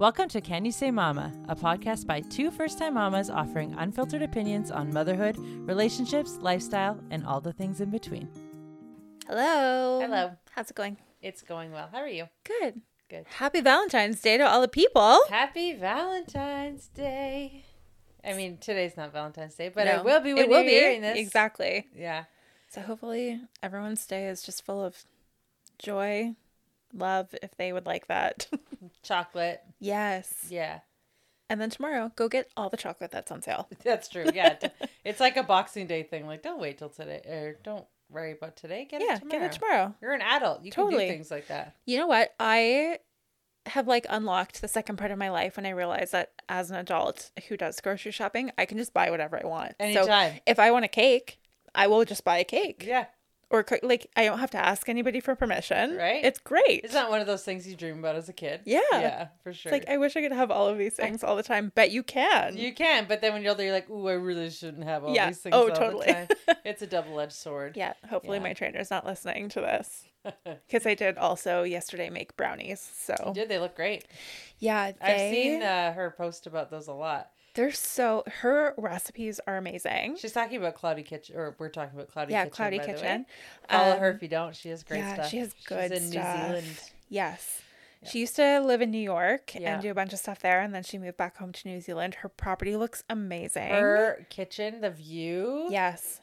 Welcome to Can You Say Mama, a podcast by two first time mamas offering unfiltered opinions on motherhood, relationships, lifestyle, and all the things in between. Hello. Hello. How's it going? It's going well. How are you? Good. Good. Happy Valentine's Day to all the people. Happy Valentine's Day. I mean, today's not Valentine's Day, but No, it will be when it will you're be. hearing this. Exactly. Yeah. So hopefully everyone's day is just full of joy, love, if they would like that. Chocolate. yes. Yeah. And then tomorrow, go get all the chocolate that's on sale. That's true. Yeah. it's like a Boxing Day thing. Like, don't wait till today, or don't worry about today. Get yeah, it tomorrow. get it tomorrow. You're an adult. You can Totally. do things like that. You know what? I have like unlocked the second part of my life when I realized that as an adult who does grocery shopping, I can just buy whatever I want. So Anytime. if I want a cake, I will just buy a cake. Yeah. Or co- like I don't have to ask anybody for permission. Right? It's great. It's not one of those things you dream about as a kid. Yeah. Yeah, for sure. It's like I wish I could have all of these things all the time, but you can. you can, but then when you're older, you're like, ooh, I really shouldn't have all Yeah. these things Oh, all totally. the time. It's a double edged sword. yeah. Hopefully Yeah. my trainer's not listening to this because I did also yesterday make brownies. So Did they look great? yeah, they, I've seen uh, her post about those a lot. They're so her recipes are amazing. She's talking about Cloudy Kitchen, or we're talking about Cloudy yeah, Kitchen. Cloudy by the way. Kitchen. Follow her Um, if you don't. She has great yeah, stuff. she has good stuff. She's in stuff. New Zealand. Yes. She used to live in New York Yeah. and do a bunch of stuff there, and then she moved back home to New Zealand. Her property looks amazing. Her kitchen, the view. yes.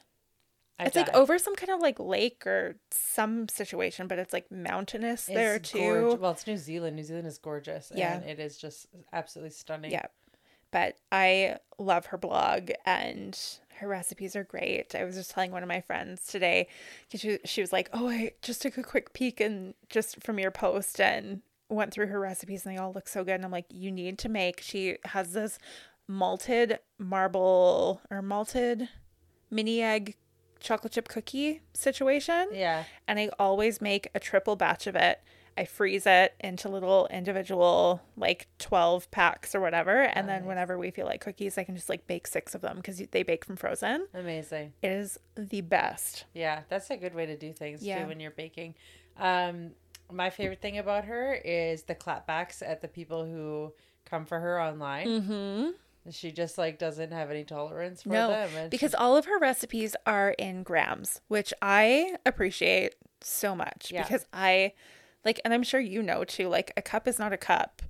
I it's like over some kind of like lake or some situation, but it's like mountainous there too. gorge- Well, it's New Zealand. New Zealand is gorgeous. Yeah. And it is just absolutely stunning. Yeah. But I love her blog and her recipes are great. I was just telling one of my friends today because she, she was like, Oh, I just took a quick peek and just from your post and went through her recipes and they all look so good. And I'm like, You need to make, she has this malted marble or malted mini egg chocolate chip cookie situation. Yeah. and I always make a triple batch of it. I freeze it into little individual like 12 packs or whatever and then whenever we feel like cookies I can just like bake 6 of them cuz they bake from frozen. Amazing. It is the best. Yeah, that's a good way to do things Yeah. too when you're baking. Um, my favorite thing about her is the clapbacks at the people who come for her online. Mm-hmm. She just like doesn't have any tolerance for No, them. And because all of her recipes are in grams, which I appreciate so much Yeah. because I like and I'm sure you know too like a cup is not a cup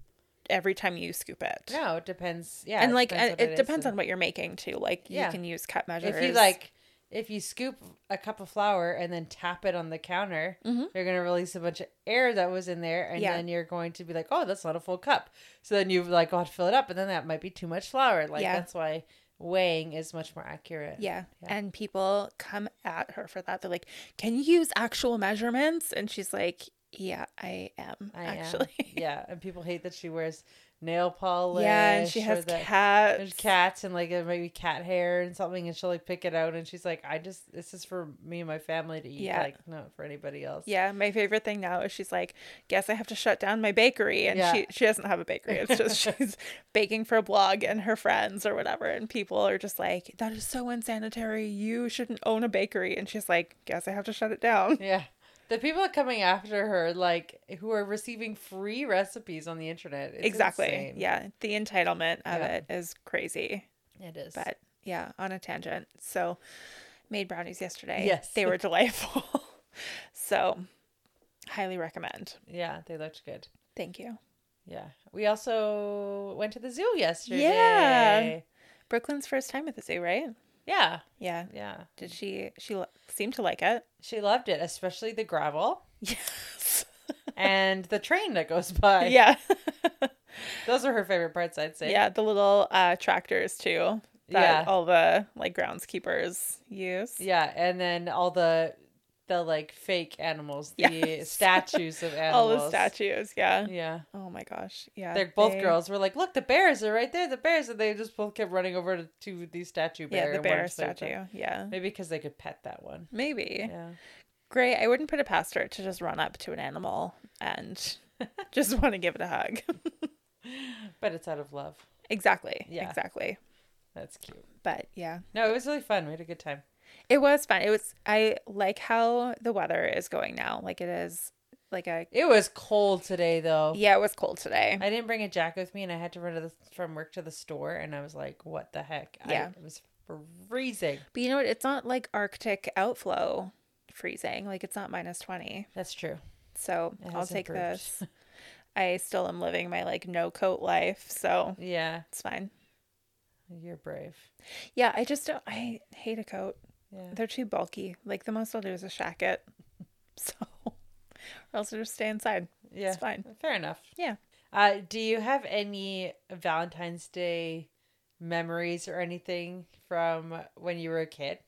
every time you scoop it. no, it depends. Yeah, and it like it, is depends on what you're making too. Like Yeah. you can use cup measures. If you like, if you scoop a cup of flour and then tap it on the counter, Mhm. you're gonna release a bunch of air that was in there, and Yeah. then you're going to be like, "Oh, that's not a full cup." So then you like got to fill it up, and then that might be too much flour. Like Yeah. that's why weighing is much more accurate. Yeah. Yeah. And people come at her for that. They're like, Can you use actual measurements? And she's like, Yeah, I am I actually. am. Yeah, and people hate that she wears nail polish. yeah, and she has that cats. There's cats and like maybe cat hair and something, and she'll like pick it out, and she's like, "I just this is for me and my family to eat, Yeah. like not for anybody else." Yeah, my favorite thing now is she's like, Guess I have to shut down my bakery. And Yeah. she she doesn't have a bakery. It's just she's baking for a blog and her friends or whatever. And people are just like, That is so unsanitary. You shouldn't own a bakery. And she's like, Guess I have to shut it down. Yeah. The people are coming after her, like who are receiving free recipes on the internet. It's exactly. insane. Yeah. The entitlement of Yeah. it is crazy. It is. But yeah, on a tangent. So made brownies yesterday. Yes. They were delightful. so highly recommend. yeah, they looked good. Thank you. Yeah. We also went to the zoo yesterday. Yeah. Brooklyn's first time at the zoo, right? Yeah. Yeah. Yeah. Did she she lo- seemed to like it? She loved it, especially the gravel Yes. and the train that goes by. yeah. Those are her favorite parts, I'd say. yeah, the little uh tractors too that Yeah. all the like groundskeepers use. Yeah, and then all the the like fake animals, the Yes. statues of animals. All the statues, yeah. Yeah. Oh my gosh. Yeah. They're both they- girls. We're like, look, the bears are right there. The bears, and they just both kept running over to, to the statue bear. Yeah, the bear wanted to play with statue. Yeah. Maybe because they could pet that one. Maybe. Yeah. Great. I wouldn't put it past her to just run up to an animal and just want to give it a hug. But it's out of love. exactly. Yeah. Exactly. That's cute. But yeah, No, it was really fun. We had a good time. It was fun. It was, I like how the weather is going now. Like it is like a It was cold today though. yeah, it was cold today. I didn't bring a jacket with me, and I had to run to the, from work to the store, and I was like, "What the heck?" I- Yeah. it was freezing. But you know what? It's not like Arctic outflow freezing. Like it's not minus 20. That's true. So I'll take improved. this. I still am living my like no coat life, so Yeah, it's fine. you're brave. Yeah, I just don't. I hate a coat. Yeah. They're too bulky. Like the most I'll do is a shacket. So, or else I'll just stay inside. Yeah, fine. Fair enough. Yeah. Uh, do you have any Valentine's Day memories or anything from when you were a kid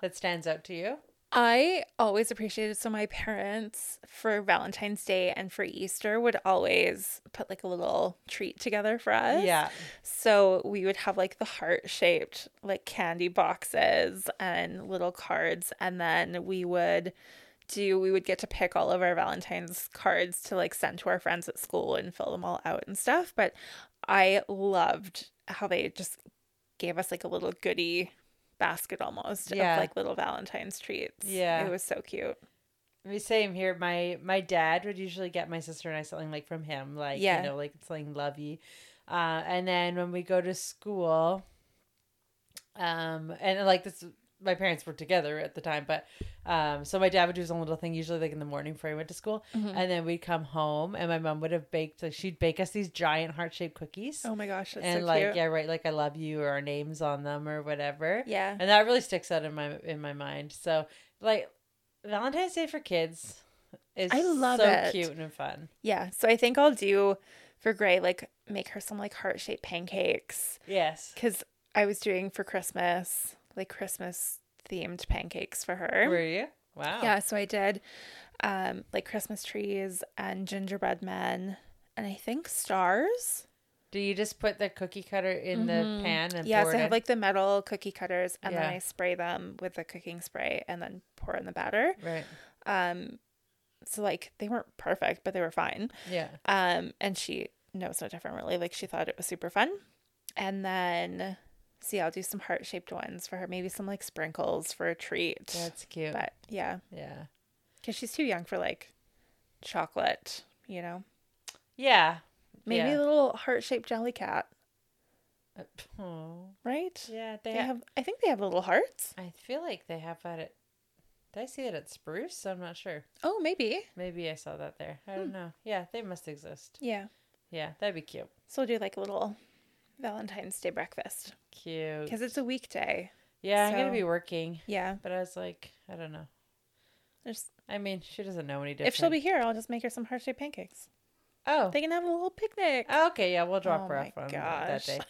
that stands out to you? I always appreciated so my parents for Valentine's Day and for Easter would always put like a little treat together for us. Yeah. So we would have like the heart shaped like candy boxes and little cards and then we would do we would get to pick all of our Valentine's cards to like send to our friends at school and fill them all out and stuff. But I loved how they just gave us like a little goodie basket almost Yeah. of like little Valentine's treats. Yeah. It was so cute. Me same here. My my dad would usually get my sister and I something like from him, like Yeah. you know, like something lovey. Uh, and then when we go to school, um, and like this, my parents were together at the time, but um, so my dad would do his own little thing, usually like in the morning before he went to school, Mm-hmm. and then we'd come home, and my mom would have baked, like she'd bake us these giant heart shaped cookies, Oh my gosh, that's and so like cute. yeah, right, like I love you or our names on them or whatever, Yeah. and that really sticks out in my in my mind. So like Valentine's Day for kids is I love so it. cute and fun. Yeah. So I think I'll do for Gray, like make her some like heart shaped pancakes. Yes. Because I was doing for Christmas, like Christmas themed pancakes for her. Were you? Wow. Yeah. So I did um like Christmas trees and gingerbread men and I think stars. Do you just put the cookie cutter in the pan and Yes, pour I have in? like the metal cookie cutters and Yeah. then I spray them with the cooking spray and then pour in the batter. right. Um so like they weren't perfect, but they were fine. Yeah. Um, and she knows no different really. Like she thought it was super fun. And then see, I'll do some heart shaped ones for her. Maybe some like sprinkles for a treat. That's cute. but yeah, yeah. because she's too young for like chocolate. You know, Yeah. maybe Yeah. a little heart shaped Jellycat, Oh. right? Yeah, they They have. have. I think they have little hearts. I feel like they have that at. Did I see it at Spruce? I'm not sure. Oh, maybe. Maybe I saw that there. I Hmm. don't know. Yeah, they must exist. Yeah. Yeah, that'd be cute. So we'll do like a little Valentine's Day breakfast Cute. because it's a weekday. Yeah, I'm gonna be working, Yeah. but I was like, I don't know. There's, I mean, she doesn't know any different. if she'll be here, I'll just make her some heart shaped pancakes. oh, They can have a little picnic. Oh, okay, yeah, we'll drop Oh her off on gosh. that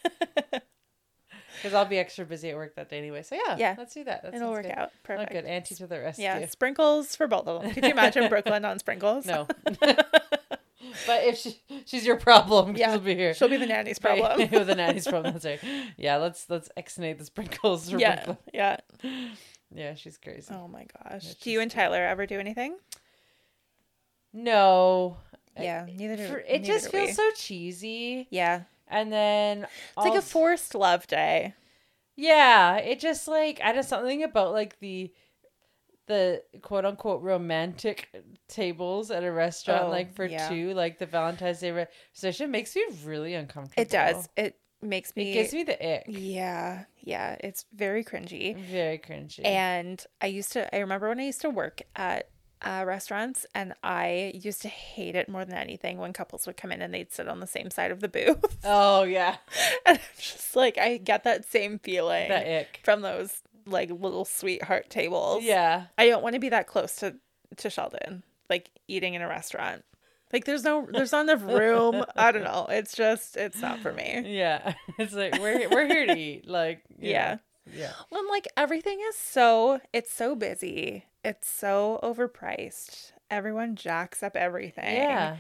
day because I'll be extra busy at work that day anyway. So yeah, Yeah. let's do that. that It'll work good. out. Perfect. good. Auntie to the rescue. Yeah, sprinkles for both of them. Could you imagine Brooklyn on sprinkles? No. but if she she's your problem, Yeah, she'll be here. She'll be the nanny's Right, problem. with the nanny's problem. That's right. Yeah, let's let's exonate the sprinkles. for yeah, yeah. yeah, she's crazy. Oh my gosh. That's Do you and Tyler ever do anything? No, Yeah, eh, neither do For- it neither just do feels we. so cheesy. Yeah, And then it's like a forced love day. Yeah, it just like I just something about like the the quote unquote romantic tables at a restaurant Oh, like for yeah. two, like the Valentine's Day reception makes me really uncomfortable. It does. It makes me. It gives me the ick. Yeah, yeah. It's very cringy. Very cringy. And I used to. I remember when I used to work at uh, restaurants, and I used to hate it more than anything when couples would come in and they'd sit on the same side of the booth. oh yeah, and I'm just like, I get that same feeling that ick. from those like little sweetheart tables. Yeah, I don't want to be that close to to Sheldon, like eating in a restaurant. Like there's no there's not enough room. I don't know. It's just it's not for me. yeah. It's like we're we're here to eat. Like Yeah. know, yeah. Well, and, like everything is so it's so busy. It's so overpriced. Everyone jacks up everything. Yeah,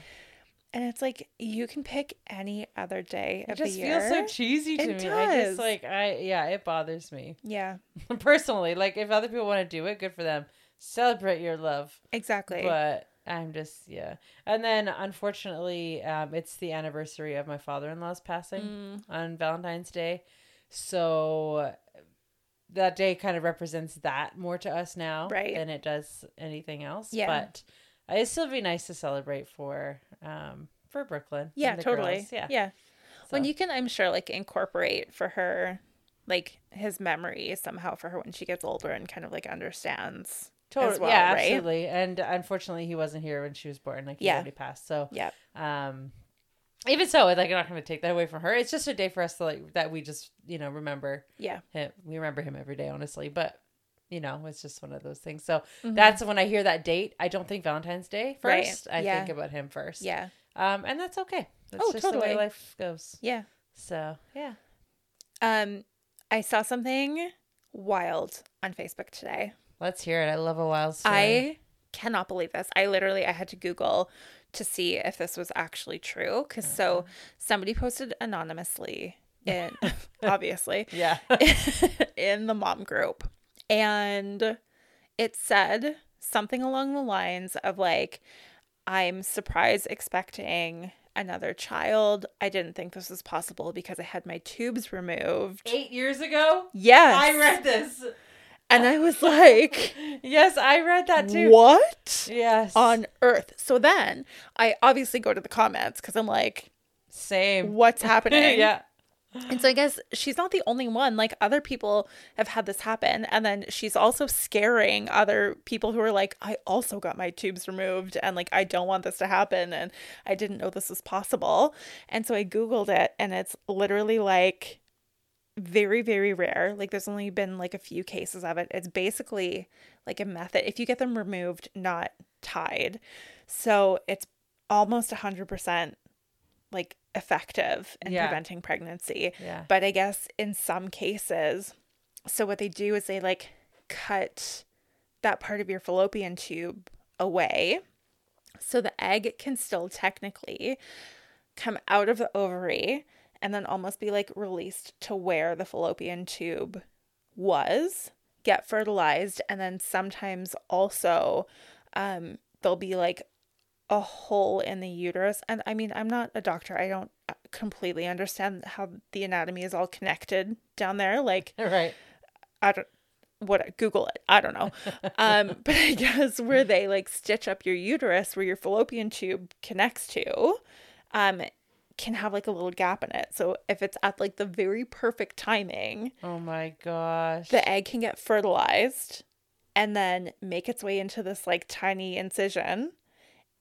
And it's like you can pick any other day it of just the year. feels so cheesy to It me. I does. just like I yeah, it bothers me yeah, personally. Like if other people want to do it, good for them. Celebrate your love. exactly. but I'm just yeah. And then unfortunately, um, it's the anniversary of my father-in-law's passing Mm. on Valentine's Day, so that day kind of represents that more to us now Right. than it does anything else. Yeah. But It'd still be nice to celebrate for um for Brooklyn. Yeah, totally. girls. Yeah. Yeah. When you can, I'm sure, like incorporate for her, like his memory somehow for her when she gets older and kind of like understands. Totally. as well, yeah, right? absolutely. And unfortunately, he wasn't here when she was born. Like he Yeah. already passed. So Yeah. um even so like i'm not going to take that away from her it's just a day for us to like that we just you know remember Yeah. him we remember him every day honestly but you know it's just one of those things so Mhm. that's when i hear that date i don't think valentine's day Right. first i Yeah. think about him first Yeah. um and that's okay that's Oh, just the totally. way life goes Yeah. so yeah Um, I saw something wild on Facebook today. let's hear it i love a wild story I cannot believe this. I literally I had to Google to see if this was actually true because so somebody posted anonymously in obviously yeah in the mom group and it said something along the lines of like I'm surprised expecting another child. I didn't think this was possible because I had my tubes removed. eight years ago Yes. i read this and I was like, yes i read that too what yes on earth? So then I obviously go to the comments because I'm like, same what's happening? yeah And so I guess she's not the only one. Like other people have had this happen. And then she's also scaring other people who are like, I also got my tubes removed and like I don't want this to happen. And I didn't know this was possible. And so I Googled it and it's literally like very, very rare. Like there's only been like a few cases of it. It's basically like a method. If you get them removed, not tied. So it's almost 100% like effective in Yeah. preventing pregnancy. yeah But I guess in some cases, so what they do is they like cut that part of your fallopian tube away. So the egg can still technically come out of the ovary and then almost be like released to where the fallopian tube was, get fertilized, and then sometimes also um, there'll be like a hole in the uterus. And I mean, I'm not a doctor. I don't uh, completely understand how the anatomy is all connected down there. Like, right I don't what Google it. I don't know. Um, but I guess where they like stitch up your uterus where your fallopian tube connects to, um, can have like a little gap in it. So if it's at like the very perfect timing, oh my gosh the egg can get fertilized and then make its way into this like tiny incision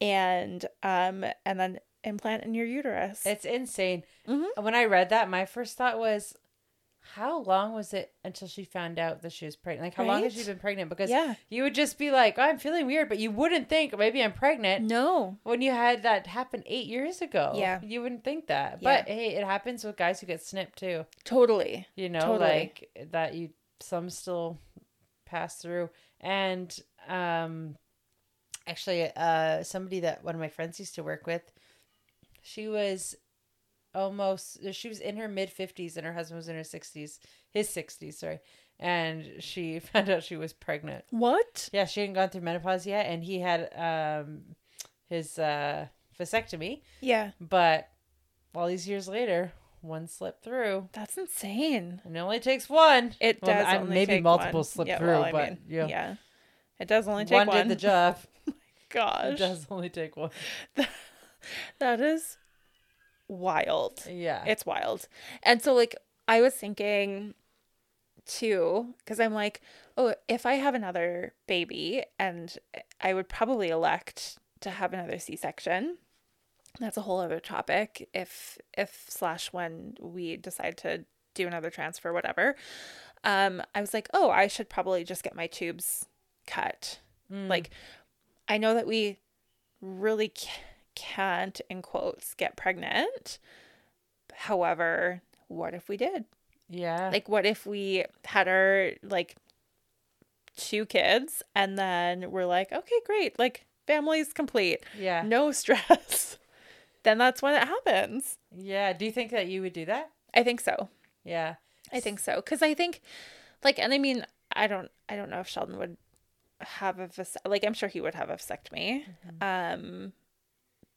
and um and then implant in your uterus. It's insane. Mhm. When I read that, my first thought was, how long was it until she found out that she was pregnant? Like, how long has she been pregnant? Because Yeah. you would just be like, oh, I'm feeling weird, but you wouldn't think maybe I'm pregnant no. when you had that happen eight years ago. Yeah. You wouldn't think that. Yeah. But hey, it happens with guys who get snipped too. Totally. You know, Totally. like that you, some still pass through. And, um, actually, uh, somebody that one of my friends used to work with, she was almost she was in her mid 50s and her husband was in her 60s his 60s sorry and she found out she was pregnant What? yeah she hadn't gone through menopause yet and he had um his uh vasectomy Yeah. but all these years later one slipped through That's insane. and it only takes one It Well, does I- only maybe multiple one. slip yeah, through well, but mean, yeah, yeah. It does only take one, one. did the job it does only take one That is wild. yeah It's wild. And so like I was thinking too cuz I'm like, oh, if I have another baby and I would probably elect to have another C-section. That's a whole other topic if if slash when we decide to do another transfer whatever. Um I was like, "Oh, I should probably just get my tubes cut." Mm. Like I know that we really can't in quotes get pregnant. However, what if we did? yeah Like what if we had our like two kids and then we're like, "Okay, great. Like family's complete. yeah No stress." then that's when it happens. yeah do you think that you would do that I think so. yeah I think so cuz I think like and I mean, I don't I don't know if Sheldon would have a vas- like I'm sure he would have a vasectomy. Um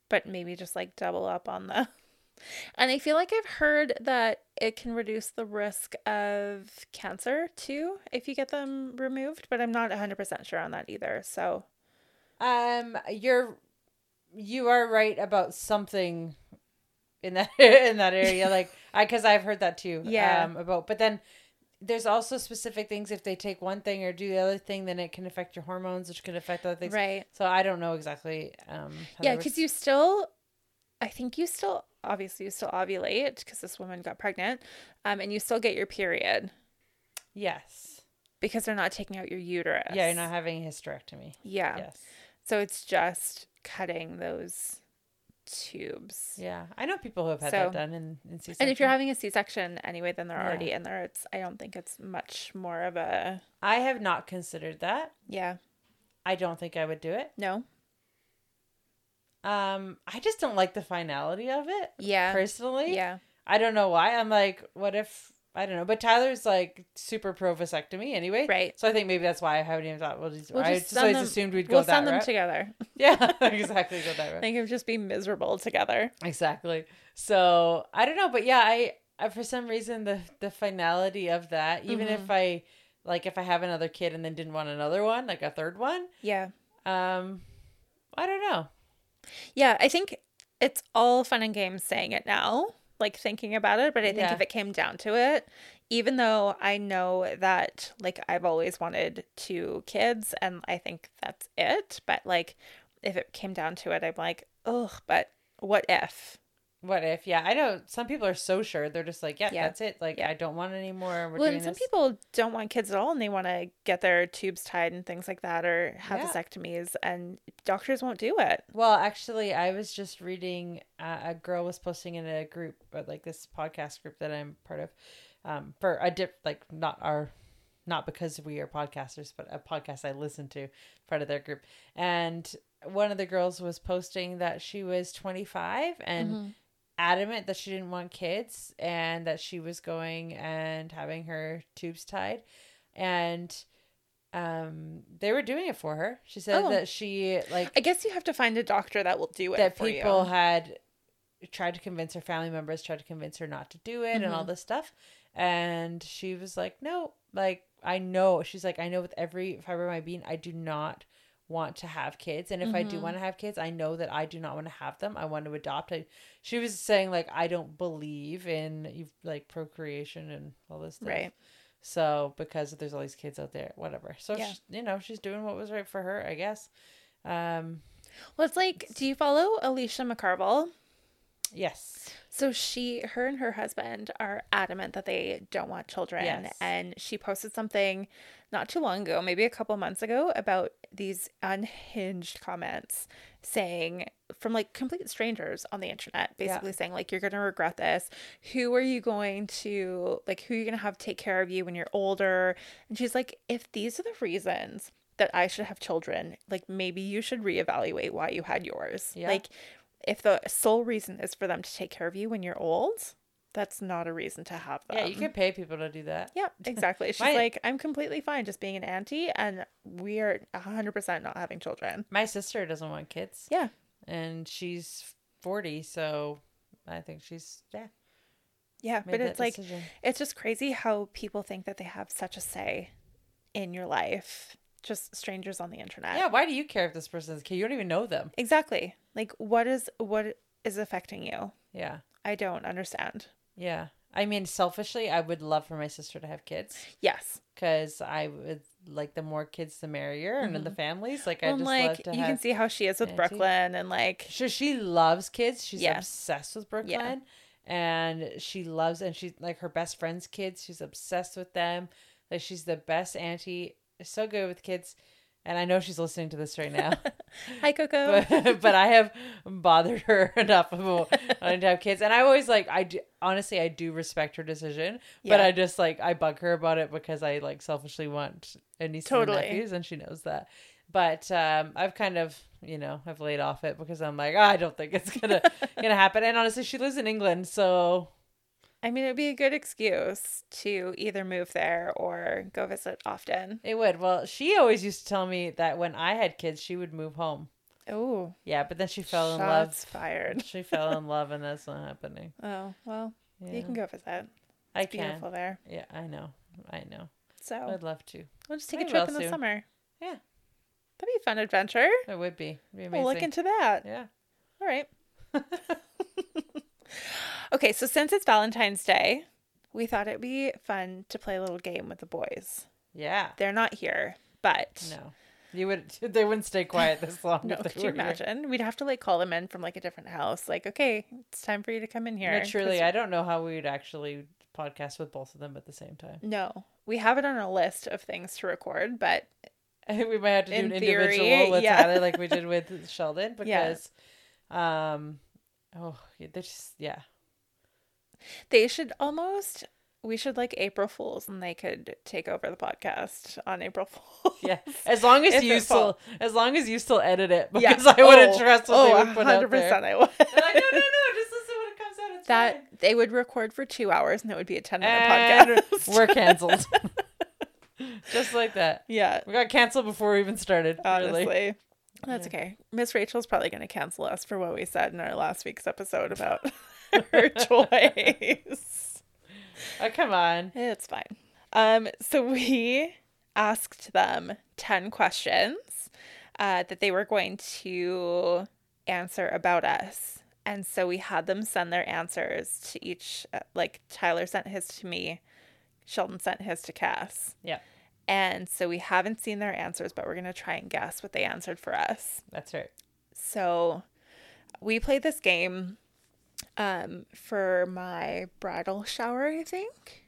but maybe just like double up on the And I feel like I've heard that it can reduce the risk of cancer too if you get them removed, but I'm not 100% sure on that either. So Um, you're you are right about something in that in that area. Like I, because I've heard that too. Yeah. Um, about, but then there's also specific things. If they take one thing or do the other thing, then it can affect your hormones, which can affect other things. Right. So I don't know exactly. Um. how Yeah, because you still, I think you still, obviously, you still ovulate because this woman got pregnant, um, and you still get your period Yes. because they're not taking out your uterus. Yeah, you're not having a hysterectomy. Yeah. Yes. So it's just cutting those tubes. Yeah, I know people who have had So- that done in in C-section. And if you're having a C-section anyway, then they're Yeah. already in there. It's I don't think it's much more of a I have not considered that. yeah. I don't think I would do it. No. Um, I just don't like the finality of it Yeah. personally. Yeah. I don't know why. I'm like, what if I don't know? But Tyler's like super pro vasectomy anyway. Right. So I think maybe that's why I haven't even thought. Well, just, We'll I just just always them- assumed we'd go We'll that send them route. together. yeah, exactly. Go that route. They could just be miserable together. Exactly. So I don't know, but yeah, I, I for some reason the the finality of that, even Mm-hmm. if I like if I have another kid and then didn't want another one, like a third one, Yeah. um, I don't know. Yeah, I think it's all fun and games saying it now, like thinking about it. But I think Yeah. if it came down to it, even though I know that like I've always wanted two kids and I think that's it, but like if it came down to it, I'm like, ugh, but what if? What if? Yeah, I know some people are so sure they're just like, yeah, Yeah. that's it. Like Yeah. I don't want any more. We're well, doing and some this. people don't want kids at all and they want to get their tubes tied and things like that or have Yeah. vasectomies and doctors won't do it. Well, actually, I was just reading. Uh, a girl was posting in a group, uh, like this podcast group that I'm part of, um, for a dip, like not our, not because we are podcasters, but a podcast I listen to, part of their group. And one of the girls was posting that she was 25 and adamant that she didn't want kids and that she was going and having her tubes tied, and. Um, they were doing it for her. She said Oh. that she like I guess you have to find a doctor that will do it that people you. had tried to convince her family members tried to convince her not to do it and Mm-hmm. all this stuff and she was like no like i know she's like i know with every fiber of my being i do not want to have kids and if i Mm-hmm. do want to have kids i know that i do not want to have them i want to adopt I, she was saying like i don't believe in like procreation and all this stuff Right. so because there's all these kids out there whatever so Yeah. she, you know she's doing what was right for her i guess um Well, it's like, do you follow Alicia McCarvell? yes So she, her and her husband are adamant that they don't want children. Yes. And she posted something not too long ago, maybe a couple months ago, about these unhinged comments saying from like complete strangers on the internet, basically saying like you're gonna regret this. Who are you going to like who are you gonna have take care of you when you're older? And she's like, if these are the reasons that I should have children, like maybe you should reevaluate why you had yours. Yeah. Like if the sole reason is for them to take care of you when you're old, that's not a reason to have them. Yeah, you can pay people to do that. Yeah, exactly. She's My- like, I'm completely fine just being an auntie, and we are 100% not having children. My sister doesn't want kids. Yeah. And she's 40, so I think she's, yeah. Yeah, but that it's like, decision. it's just crazy how people think that they have such a say in your life. Just strangers on the internet. Yeah, why do you care if this person's a kid? You don't even know them. Exactly. Like, what is what is affecting you? Yeah. I don't understand. Yeah. I mean, selfishly, I would love for my sister to have kids Yes. because I would like the more kids, the merrier, and the mm-hmm. families. Like, I Well, just and, love like you can see how she is with. Brooklyn, and like, So she loves kids. She's Yeah. obsessed with Brooklyn. And she loves and she's like her best friend's kids. She's obsessed with them. Like she's the best auntie. So good with kids. And I know she's listening to this right now. hi Coco. but, but I have bothered her enough about wanting to have kids. And I always like I do, honestly I do respect her decision. But I just like I bug her about it because I like selfishly want a niece Totally. and nephews and she knows that. But um, I've kind of, you know, I've laid off it because I'm like, oh, I don't think it's gonna gonna happen. And honestly, she lives in England, so I mean, it'd be a good excuse to either move there or go visit often. it would. Well, she always used to tell me that when I had kids, she would move home. Oh, Yeah, but then she fell in shots love. fired. She fell in love, and that's not happening. Oh well, Yeah. you can go visit. I It's can. beautiful there. Yeah, I know. I know. So I'd love to. we'll just take I a trip in the too. summer. Yeah. That'd be a fun adventure. It would be. It'd be amazing. We'll look into that. yeah. All right. okay, so since it's Valentine's Day, we thought it'd be fun to play a little game with the boys. Yeah. They're not here, but No. You would they wouldn't stay quiet this long. no, if they could you were here. imagine? We'd have to like call them in from like a different house. Like, okay, it's time for you to come in here. No, truly, I don't know how we'd actually podcast with both of them at the same time. no, we have it on a list of things to record, but I think we might have to do In an theory, individual with yeah. Tyler like we did with Sheldon Yeah. because um oh they're just yeah. They should almost. We should like April Fools, and they could take over the podcast on April Fools. Yeah. As long as you still fall- as long as you still edit it Yeah. because I wouldn't Oh, trust what oh, they would oh, put out there. 100% I would. Like, no, no, no, just listen when it comes out. It's that fine." they would record for two hours, and it would be a ten minute and podcast. we're canceled. just like that. yeah, We got canceled before we even started. honestly. Really. That's okay. Miss Rachel's probably going to cancel us for what we said in our last week's episode about her choice. Oh come on. It's fine. Um, so we asked them 10 questions uh, that they were going to answer about us. And so we had them send their answers to each, uh, like Tyler sent his to me, Sheldon sent his to Cass. Yeah, And so we haven't seen their answers, but we're going to try and guess what they answered for us. that's right. So we played this game um, for my bridal shower, I think.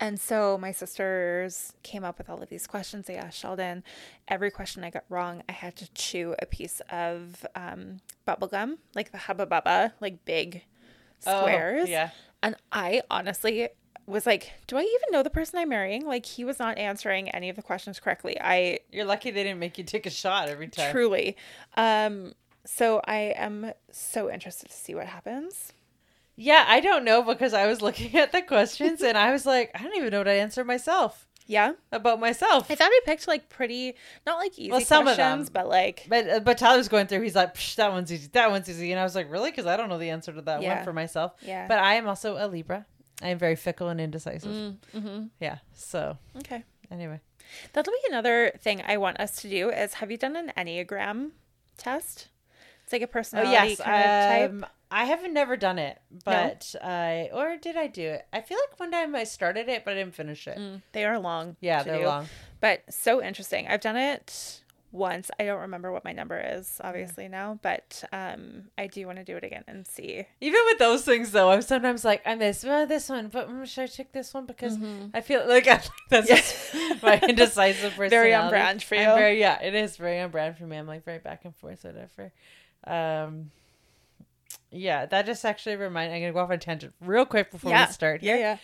And so my sisters came up with all of these questions. They asked Sheldon. Every question I got wrong, I had to chew a piece of um, bubble gum, like the Hubba Bubba, like big squares. Oh, yeah. And I honestly was like, do I even know the person I'm marrying? Like, he was not answering any of the questions correctly. I You're lucky they didn't make you take a shot every time. Truly. Um, so I am so interested to see what happens. Yeah, I don't know because I was looking at the questions and I was like, I don't even know what I answer myself Yeah. about myself. I thought I picked like pretty, not like easy Well, some of questions, them. but like, But uh, but Tyler's going through. He's like, Psh, that one's easy. That one's easy. And I was like, really? Because I don't know the answer to that Yeah. one for myself. Yeah. But I am also a Libra. I am very fickle and indecisive. mm-hmm. Yeah. So okay. anyway, That'll be another thing I want us to do is have you done an Enneagram test? It's like a oh personality yes, kind of type. um, I haven't never done it, but I or did I do it? I feel like one time I started it, but I didn't finish it. Mm, they are long. Yeah, they're do, long. But so interesting. I've done it once. I don't remember what my number is, obviously, now, but um, I do want to do it again and see. Even with those things, though, I'm sometimes like, I miss this, well, this one, but mm, should I check this one because I feel like I, that's Yeah. my indecisive personality. Very on brand for I'm you. very, yeah, it is very on brand for me. I'm like very back and forth, whatever. Um, yeah, that just actually remind. I'm gonna go off on a tangent real quick before yeah. we start. Yeah,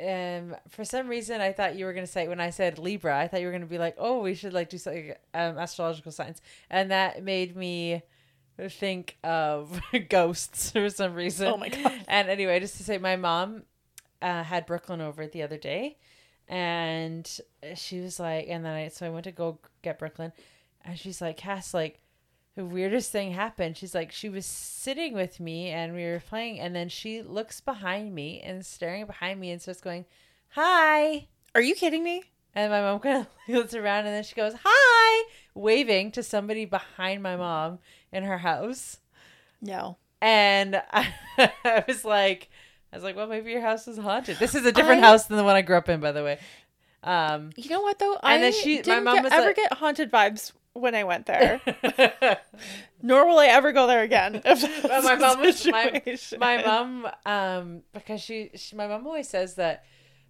yeah. Um, for some reason, I thought you were gonna say when I said Libra, I thought you were gonna be like, oh, we should like do something um astrological signs, and that made me think of ghosts for some reason. Oh my God. And anyway, just to say, my mom uh, had Brooklyn over the other day, and she was like, and then I so I went to go get Brooklyn, and she's like, Cass, like the weirdest thing happened. She's like, she was sitting with me and we were playing, and then she looks behind me and staring behind me and starts going, "Hi." Are you kidding me? And my mom kind of looks around and then she goes, "Hi," waving to somebody behind my mom in her house. No. And I, I was like, I was like, well, maybe your house is haunted. This is a different I- house than the one I grew up in, by the way. Um, You know what though? And I then she- my mom get- was ever like- get haunted vibes when I went there. Nor will I ever go there again. My mom was my, my mom um because she, she my mom always says that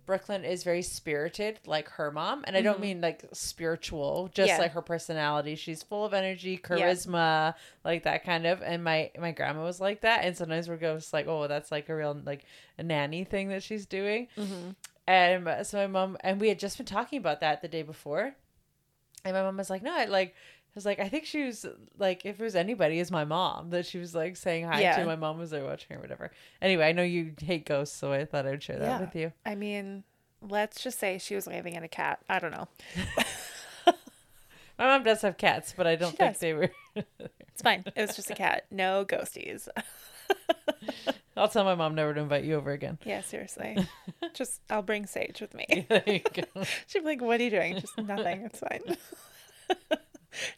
Brooklyn is very spirited like her mom and I don't mean like spiritual just Mm-hmm. Yeah. like her personality she's full of energy charisma like that kind of and my my grandma was like that and sometimes we're just like oh that's like a real like a nanny thing that she's doing Mm-hmm. and so my mom and we had just been talking about that the day before and my mom was like no I like I was like, I think she was like, if it was anybody, is my mom that she was like saying hi Yeah. to. My mom was there watching or whatever. Anyway, I know you hate ghosts, so I thought I would share that with you. I mean, let's just say she was waving at a cat. I don't know. My mom does have cats, but I don't She think does. they were. It's fine. It was just a cat. No ghosties. I'll tell my mom never to invite you over again. Yeah, seriously. just I'll bring Sage with me. there. She'd be like, "What are you doing?" Just nothing. It's fine.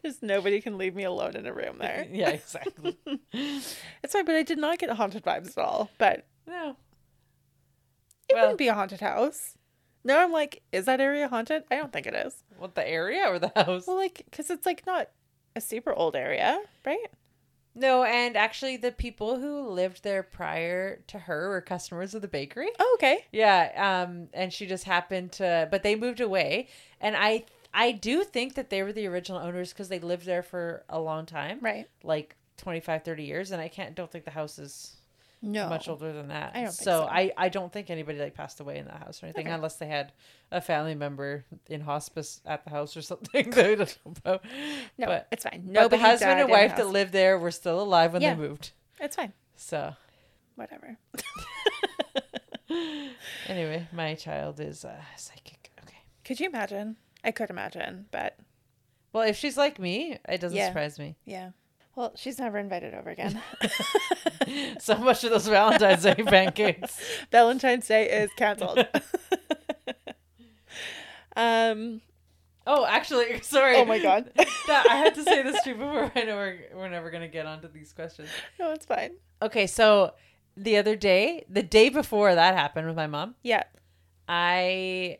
Just nobody can leave me alone in a room there. yeah, exactly. It's fine, but I did not get haunted vibes at all. But no. it Well- wouldn't be a haunted house. No, I'm like, is that area haunted? I don't think it is. What the area or the house? Well, like, because it's like not a super old area, right? No, and actually, the people who lived there prior to her were customers of the bakery. Oh, okay. Yeah, um, and she just happened to, but they moved away, and I, I do think that they were the original owners because they lived there for a long time, Right. like 25, 30 years, and I can't, don't think the house is No. much older than that. I don't so. so. I, I don't think anybody like passed away in that house or anything, Okay. unless they had a family member in hospice at the house or something. that we don't know about. No, but, it's fine. but Nobody the husband died and wife that lived there were still alive when Yeah. they moved. It's fine. So Whatever. anyway, my child is uh, psychic. Okay. Could you imagine? I could imagine, but Well, if she's like me, it doesn't Yeah. surprise me. yeah. Well, she's never invited over again. So much of those Valentine's Day pancakes. Valentine's Day is canceled. Um. Oh, actually, sorry. Oh my god. That- I had to say this too before. I know we're, we're never gonna get onto these questions. no, it's fine. Okay, so the other day, the day before that happened with my mom, Yeah. I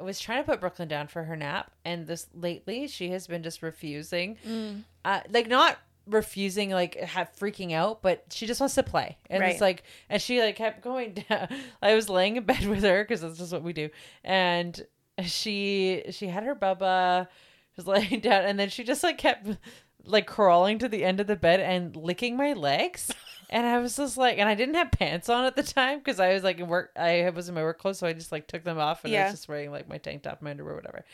was trying to put Brooklyn down for her nap, and this lately she has been just refusing, Mm. uh, like not refusing, like have freaking out, but she just wants to play, and it's like, and she like kept going down. I was laying in bed with her because that's just what we do, and she she had her bubba, was laying down, and then she just like kept like crawling to the end of the bed and licking my legs. And I was just like, and I didn't have pants on at the time because I was like in work. I was in my work clothes, so I just like took them off and I was just wearing like my tank top, my underwear, whatever.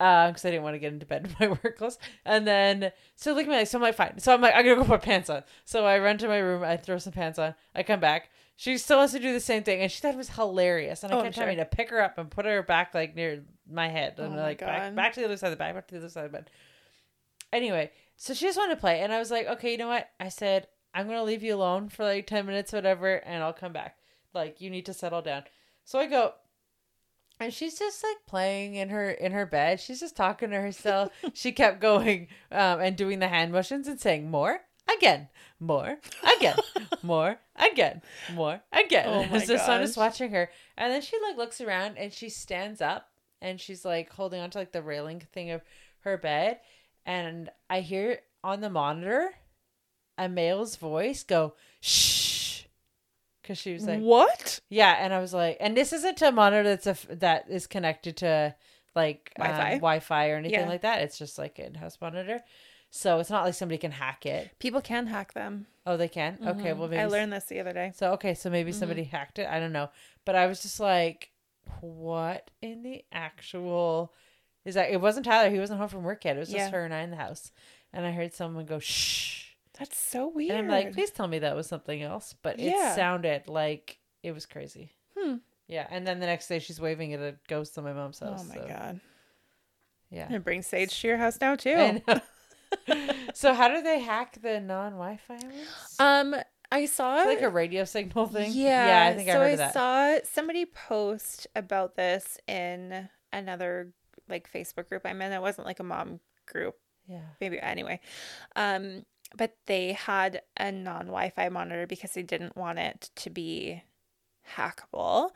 Uh, because I didn't want to get into bed in my work clothes. And then so look at my legs. So I'm like, fine. So I'm like, I'm gonna go put pants on. So I run to my room. I throw some pants on. I come back. She still wants to do the same thing, and she thought it was hilarious. And I Oh, I'm kept having to pick her up and put her back like near my head, and Oh like back, back to the other side of the bed, back to the other side of the bed. Anyway, so she just wanted to play, and I was like, okay, you know what? I said I'm gonna leave you alone for like ten minutes, whatever, and I'll come back. Like you need to settle down. So I go, and she's just like playing in her in her bed. She's just talking to herself. she kept going um, and doing the hand motions and saying more again, more again, more again, more again. Oh my so I'm just gosh. watching her, and then she like looks around and she stands up and she's like holding onto like the railing thing of her bed, and I hear on the monitor a male's voice go shh, because she was like what? yeah, and I was like, and this isn't a monitor that's a, that is connected to like um, Wi-Fi? Or anything Yeah. like that. It's just like an in-house monitor, so it's not like somebody can hack it. People can hack them. Oh, they can. Okay, Mhm. well maybe I learned this the other day. So okay, so maybe somebody hacked it. I don't know, but I was just like, what in the actual is that? It wasn't Tyler. He wasn't home from work yet. It was just her and I in the house, and I heard someone go shh. That's so weird. And I'm like, please tell me that was something else. But Yeah. it sounded like it was crazy. Hmm. Yeah. And then the next day she's waving at a ghost on my mom's house. Oh my so, god. Yeah. And bring Sage to your house now too. I so how do they hack the non Wi-Fi ones? Um, I saw It's like a radio signal thing. Yeah, Yeah, I think I so heard I that. saw somebody post about this in another like Facebook group I'm in. It wasn't like a mom group, yeah. maybe anyway. Um, but they had a non Wi-Fi monitor because they didn't want it to be hackable.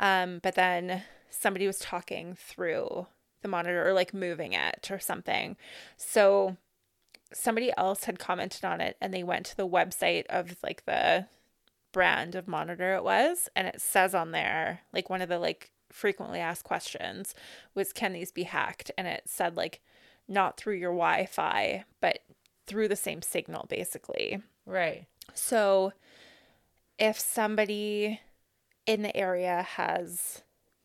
Um, but then somebody was talking through the monitor or like moving it or something. So somebody else had commented on it and they went to the website of like the brand of monitor it was and it says on there like one of the like frequently asked questions was can these be hacked and it said like not through your wi-fi but through the same signal basically Right. so if somebody in the area has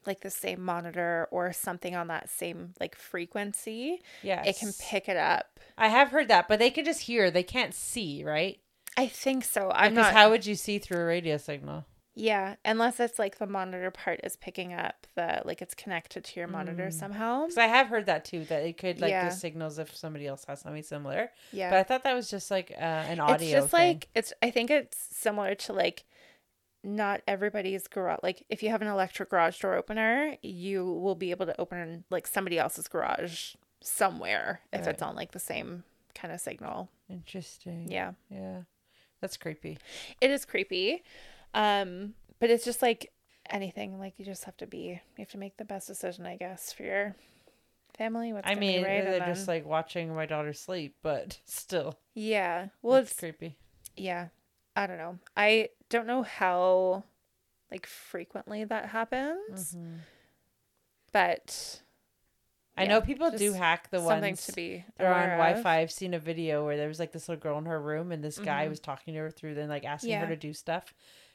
like the same monitor or something on that same like frequency Yeah. it can pick it up I have heard that, but they can just hear. They can't see, right? i think so i'm Because not how would you see through a radio signal? Yeah, unless it's like the monitor part is picking up the like it's connected to your monitor somehow. Because I have heard that too, that it could like Yeah. the signals if somebody else has something similar. Yeah. But I thought that was just like uh, an audio. it's just thing. like it's I think it's similar to like not everybody's garage like if you have an electric garage door opener, you will be able to open like somebody else's garage somewhere if Right. it's on like the same kind of signal. Interesting. Yeah. Yeah. That's creepy. It is creepy. Um, but it's just like anything, like you just have to be you have to make the best decision, I guess, for your family. What's I mean, right, they're and just then- like watching my daughter sleep, but still, Yeah. Well it's creepy. yeah. I don't know. I don't know how like frequently that happens. Mhm. But I yeah, know people do hack the something ones. to be They're on of. Wi-Fi. I've seen a video where there was like this little girl in her room, and this guy Mhm. was talking to her through, then like asking Yeah. her to do stuff,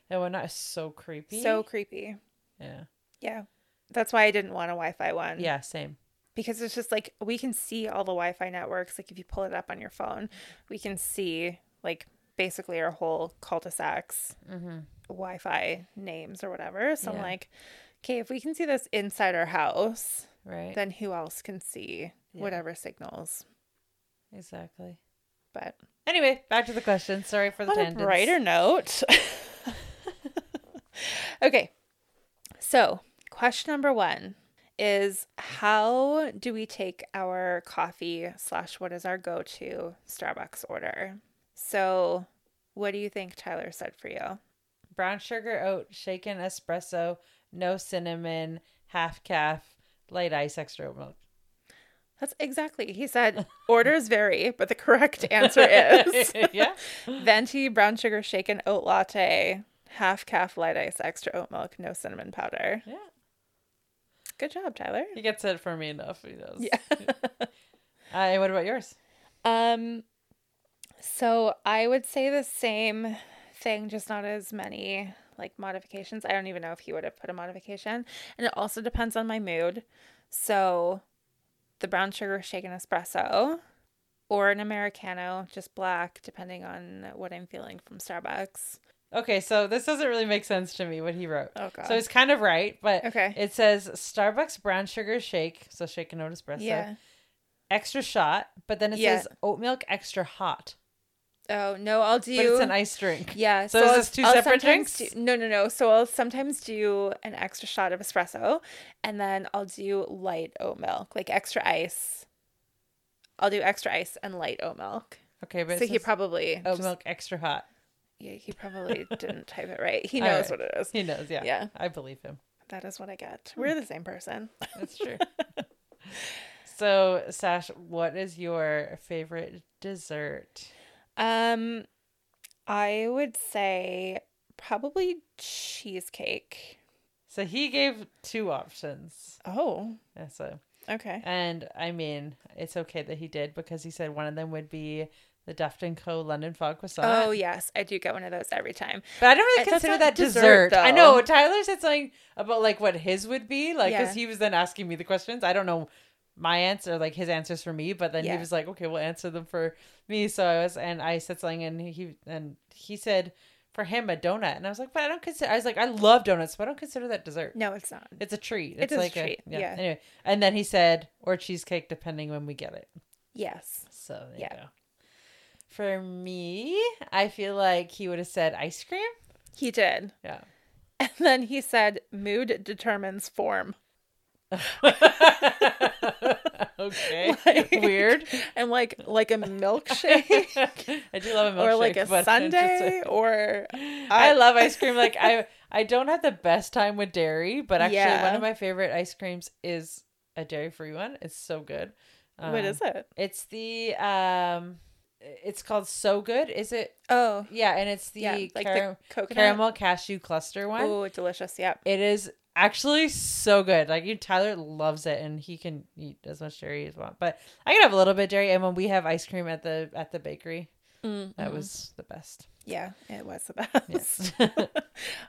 and whatnot. It's so creepy. So creepy. yeah, Yeah. That's why I didn't want a Wi-Fi one. yeah, same. Because it's just like we can see all the Wi-Fi networks. Like if you pull it up on your phone, we can see like basically our whole cul-de-sacs Mm-hmm. Wi-Fi names or whatever. So I'm like, okay, if we can see this inside our house, Right. then who else can see Yeah. whatever signals? exactly. But Anyway, back to the question. Sorry for the tangents. brighter note. okay. So, question number one is how do we take our coffee slash what is our go-to Starbucks order? So, what do you think Tyler said for you? Brown sugar oat, shaken espresso, no cinnamon, half caf, light ice, extra oat milk. That's exactly. He said orders vary, but the correct answer is yeah. venti brown sugar shaken oat latte, half caf light ice, extra oat milk, no cinnamon powder. Yeah. Good job, Tyler. He gets it for me enough. He does. Yeah. Uh, and what about yours? Um, so I would say the same thing, just not as many like modifications. I don't even know if he would have put a modification, and it also depends on my mood. So, the brown sugar shaken espresso, or an americano, just black, depending on what I'm feeling from Starbucks. Okay, so this doesn't really make sense to me what he wrote. Oh god. So it's kind of right, but okay. it says Starbucks brown sugar shake, so shaken oat espresso, yeah. extra shot, but then it Yeah. says oat milk extra hot, Oh no, I'll do. but it's an ice drink. Yeah. So is I'll- this two I'll separate drinks? do- no, no, no. So I'll sometimes do an extra shot of espresso, and then I'll do light oat milk, like extra ice. I'll do extra ice and light oat milk. Okay, but so he probably oat just- milk extra hot. Yeah, he probably didn't type it right. He knows right. what it is. He knows, yeah. Yeah. I believe him. That is what I get. We're the same person. That's true. so, Sash, what is your favorite dessert? Um, I would say probably cheesecake. So he gave two options. Oh, Yeah, so okay. and I mean, it's okay that he did because he said one of them would be the Duft and Co. London Fog croissant. Oh yes, I do get one of those every time. But I don't really consider that dessert, dessert. I know Tyler said something about like what his would be, like because Yeah. he was then asking me the questions. I don't know my answer, like his answers for me, but then he was like, "Okay, we'll answer them for me." So I was, and I said something, and he and he said for him a donut, and I was like, "But I don't consider." I was like, "I love donuts, but I don't consider that dessert. No, it's not. It's a treat. It It's like a treat, yeah. Anyway, and then he said, "Or cheesecake, depending when we get it." Yes. So there Yeah. you go. For me, I feel like he would have said ice cream. He did. Yeah. And then he said, mood determines form. okay. Like- Weird. And like like a milkshake I do love a milkshake. or like a sundae or I love ice cream. Like I, I don't have the best time with dairy, but actually Yeah. one of my favorite ice creams is a dairy-free one. It's so good. what Um, is it? It's the um, it's called So Good. Is it? Oh, Yeah, and it's the, yeah, like cara- the caramel cashew cluster one. Oh, delicious. Yep. It is actually so good. Like you, Tyler loves it, and he can eat as much dairy as want. But I can have a little bit of dairy, and when we have ice cream at the at the bakery, Mm, that was the best. yeah, it was the best. Yes.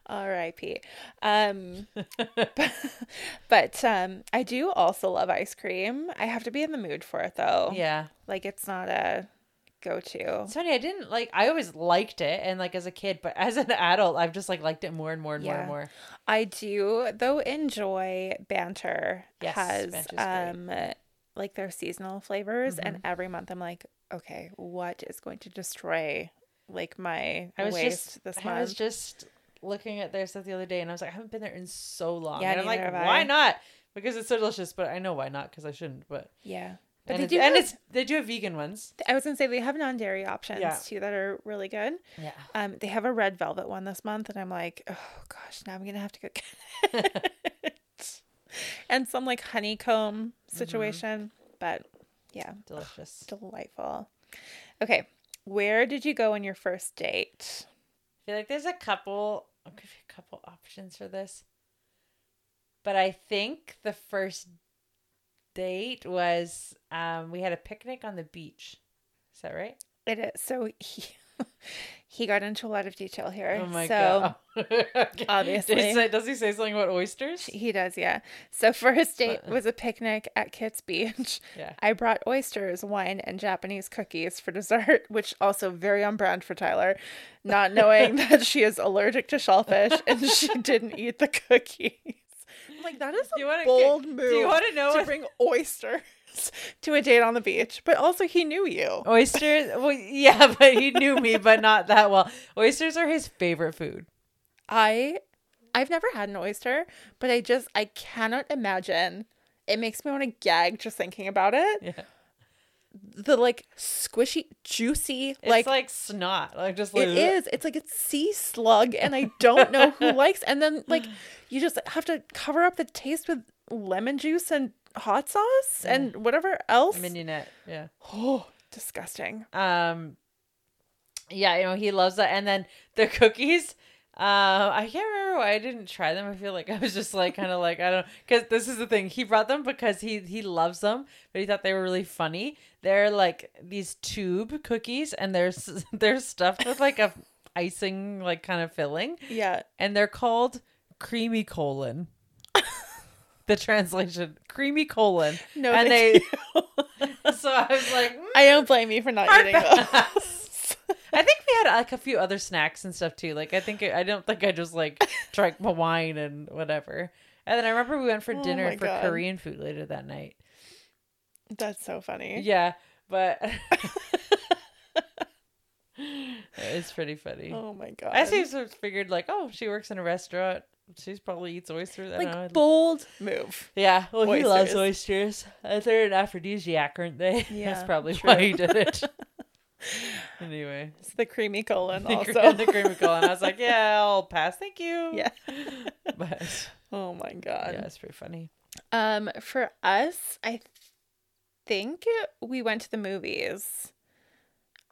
R.I.P. Um, but, but um, I do also love ice cream. I have to be in the mood for it though. yeah, Like it's not a go-to. it's funny. I didn't like. I always liked it, and like as a kid, but as an adult, I've just like liked it more and more and more and more. I do though enjoy banter Yes, has Banter's great. um like their seasonal flavors and Mm-hmm. every month I'm like, okay, what is going to destroy like my I was just this I was just looking at their stuff the other day, and I was like, I haven't been there in so long. Yeah, and I'm like, why I. not? Because it's so delicious. But I know why not because I shouldn't. But yeah. But and they it's, do and have- it's they do have vegan ones. I was gonna say they have non-dairy options Yeah. too that are really good. Yeah. Um, they have a red velvet one this month, and I'm like, oh gosh, now I'm gonna have to go get it. and some like honeycomb situation, but yeah, Delicious. delightful. Okay, where did you go on your first date? I feel like there's a couple I'll give you a couple options for this. But I think the first date was um we had a picnic on the beach. Is that right? It is so he he got into a lot of detail here. Oh my so, god. Obviously- Does he, say, does he say something about oysters? He does, yeah. So first date was a picnic at Kits Beach. Yeah. I brought oysters, wine, and Japanese cookies for dessert, which also very on brand for Tyler, not knowing that she is allergic to shellfish and she didn't eat the cookies. I'm like, that is Do you wanna a get- bold do move. you wanna know to what- bring oysters to a date on the beach? But also, he knew you. Oysters well yeah, but he knew me, but not that well. Oysters are his favorite food. I, I've never had an oyster, but I just I cannot imagine. It makes me want to gag just thinking about it. Yeah. The like squishy, juicy, It's like, like, snot. Like just it like is. It's like a sea slug, and I don't know who likes. And then like you just have to cover up the taste with lemon juice and hot sauce and whatever else. mignonette. Yeah. Oh, disgusting. Um yeah, you know, he loves that. And then the cookies, uh, I can't remember why I didn't try them. I feel like I was just like kind of like I don't because this is the thing. He brought them because he he loves them, but he thought they were really funny. They're like these tube cookies, and they're they're stuffed with like a icing like kind of filling, Yeah. and they're called creamy colon. the translation creamy colon. No, and they. so I was like, mm, I don't blame you for not eating those. I think we had like a few other snacks and stuff too. Like I think I don't think I just like drank my wine and whatever. And then I remember we went for Oh dinner for God. Korean food later that night. That's so funny. Yeah, but it's pretty funny. Oh my god. I just sort of figured like, oh, she works in a restaurant. She's probably eats oysters. I like bold move. yeah, well, he loves oysters. oysters. Uh, they're an aphrodisiac, aren't they? Yeah, That's probably true. why he did it. anyway, It's the creamy colon also. the creamy colon. I was like, yeah, I'll pass. Thank you. Yeah. but Oh my god. yeah, it's pretty funny. Um, for us, I think we went to the movies.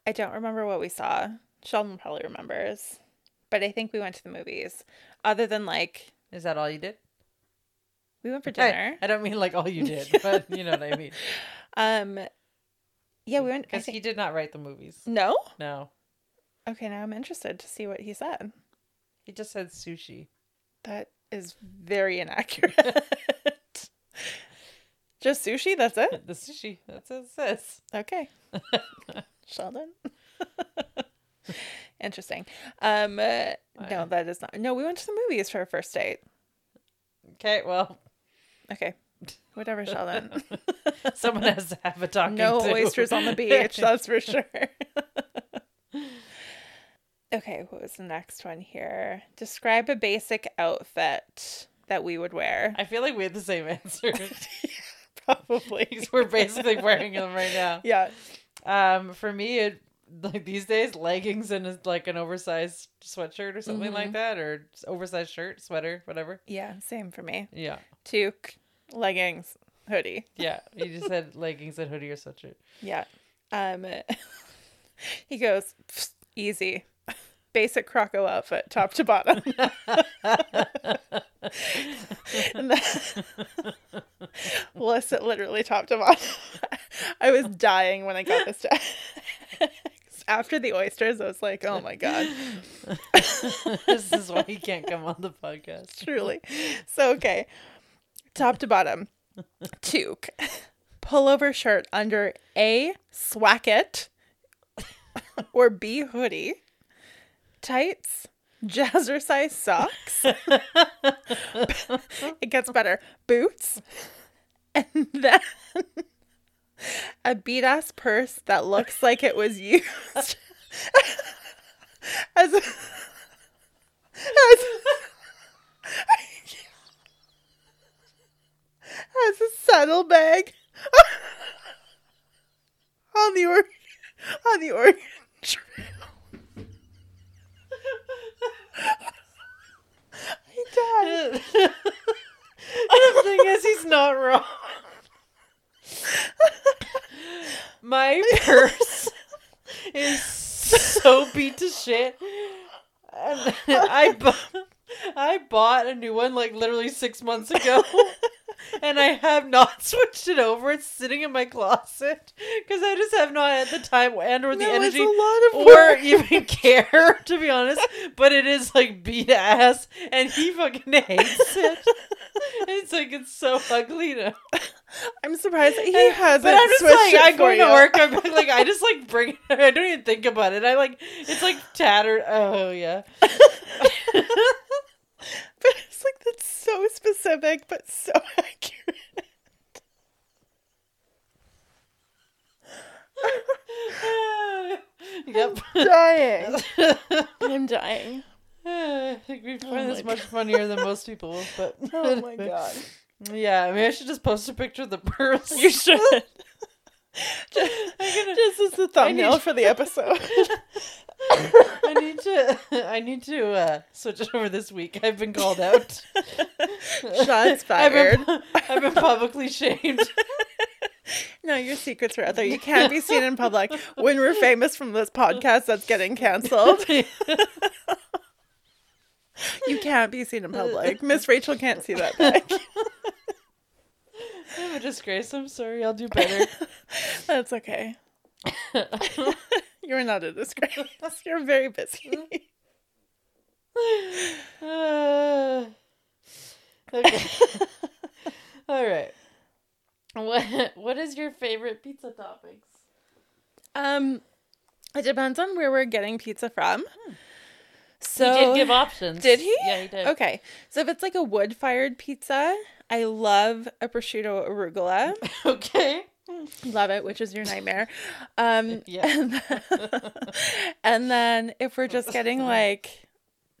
I don't remember what we saw. Sheldon probably remembers, but I think we went to the movies. Other than like, Is that all you did? we went for I, dinner. I don't mean like all you did, but you know what I mean. Um, yeah, we went. Because think, he did not write the movies. no. No, Okay, now I'm interested to see what he said. he just said sushi. That is very inaccurate. Just sushi. That's it. The sushi. That's it says. Okay. Sheldon. Interesting. Um, uh, no, that is not. No, we went to the movies for our first date. Okay, well, Okay. Whatever, Sheldon. someone has to have a talking. no to. oysters on the beach, that's for sure. okay, what was the next one here? Describe a basic outfit that we would wear. I feel like we had the same answer. Probably. We're basically wearing them right now. Yeah. Um, for me, it like these days, leggings and like an oversized sweatshirt or something Mm-hmm. like that, or oversized shirt, sweater, whatever. Yeah, same for me. Yeah, Toque, leggings, hoodie. yeah. You just said leggings and hoodie or sweatshirt. Yeah. Um he goes, easy. Basic croco outfit, top to bottom. and it literally top to bottom. I was dying when I got this text. After the oysters, I was like, oh my God, this is why he can't come on the podcast. truly. So, okay. Top to bottom. Toque. Pullover shirt under A, swacket, or B, hoodie. Tights, jazzercise socks. it gets better. Boots. And then a beat ass purse that looks like it was used as a, as, as a saddlebag. on the or on the Oregon Trail. Hey, Dad. the thing is, he's not wrong. My purse is so beat to shit. And I, bu- I bought a new one like literally six months ago. And I have not switched it over. It's sitting in my closet because I just have not had the time and or the No, energy a lot of or even care to be honest. But it is like beat ass, and he fucking hates it. it's like it's so ugly now. I'm surprised that he hasn't. But I'm just switched like it I for go to work. I'm like I just like bring. it. I don't even think about it. I like it's like tattered. Oh yeah. But like that's so specific, but so accurate. yep. I'm Dying. I'm dying. I think we find Oh this much funnier than most people, but Oh my god. yeah. I mean, I should just post a picture of the purse. You should. just, gonna- just as the thumbnail need- for the episode. I need to. I need to uh, switch it over this week. I've been called out. Shots I've been, fired. I've been publicly shamed. No, your secrets are out there. You can't be seen in public. When we're famous from this podcast that's getting canceled, you can't be seen in public. Miss Rachel can't see that back. I'm a disgrace. I'm sorry. I'll do better. That's okay. You're not a disgrace. You're very busy. Uh, okay. All right. What What is your favorite pizza toppings? Um, it depends on where we're getting pizza from. So Hmm. he did give options. Did he? Yeah, he did. Okay, so if it's like a wood-fired pizza, I love a prosciutto arugula. Okay. Love it, which is your nightmare. Um, Yeah. and, then, and then if we're just getting like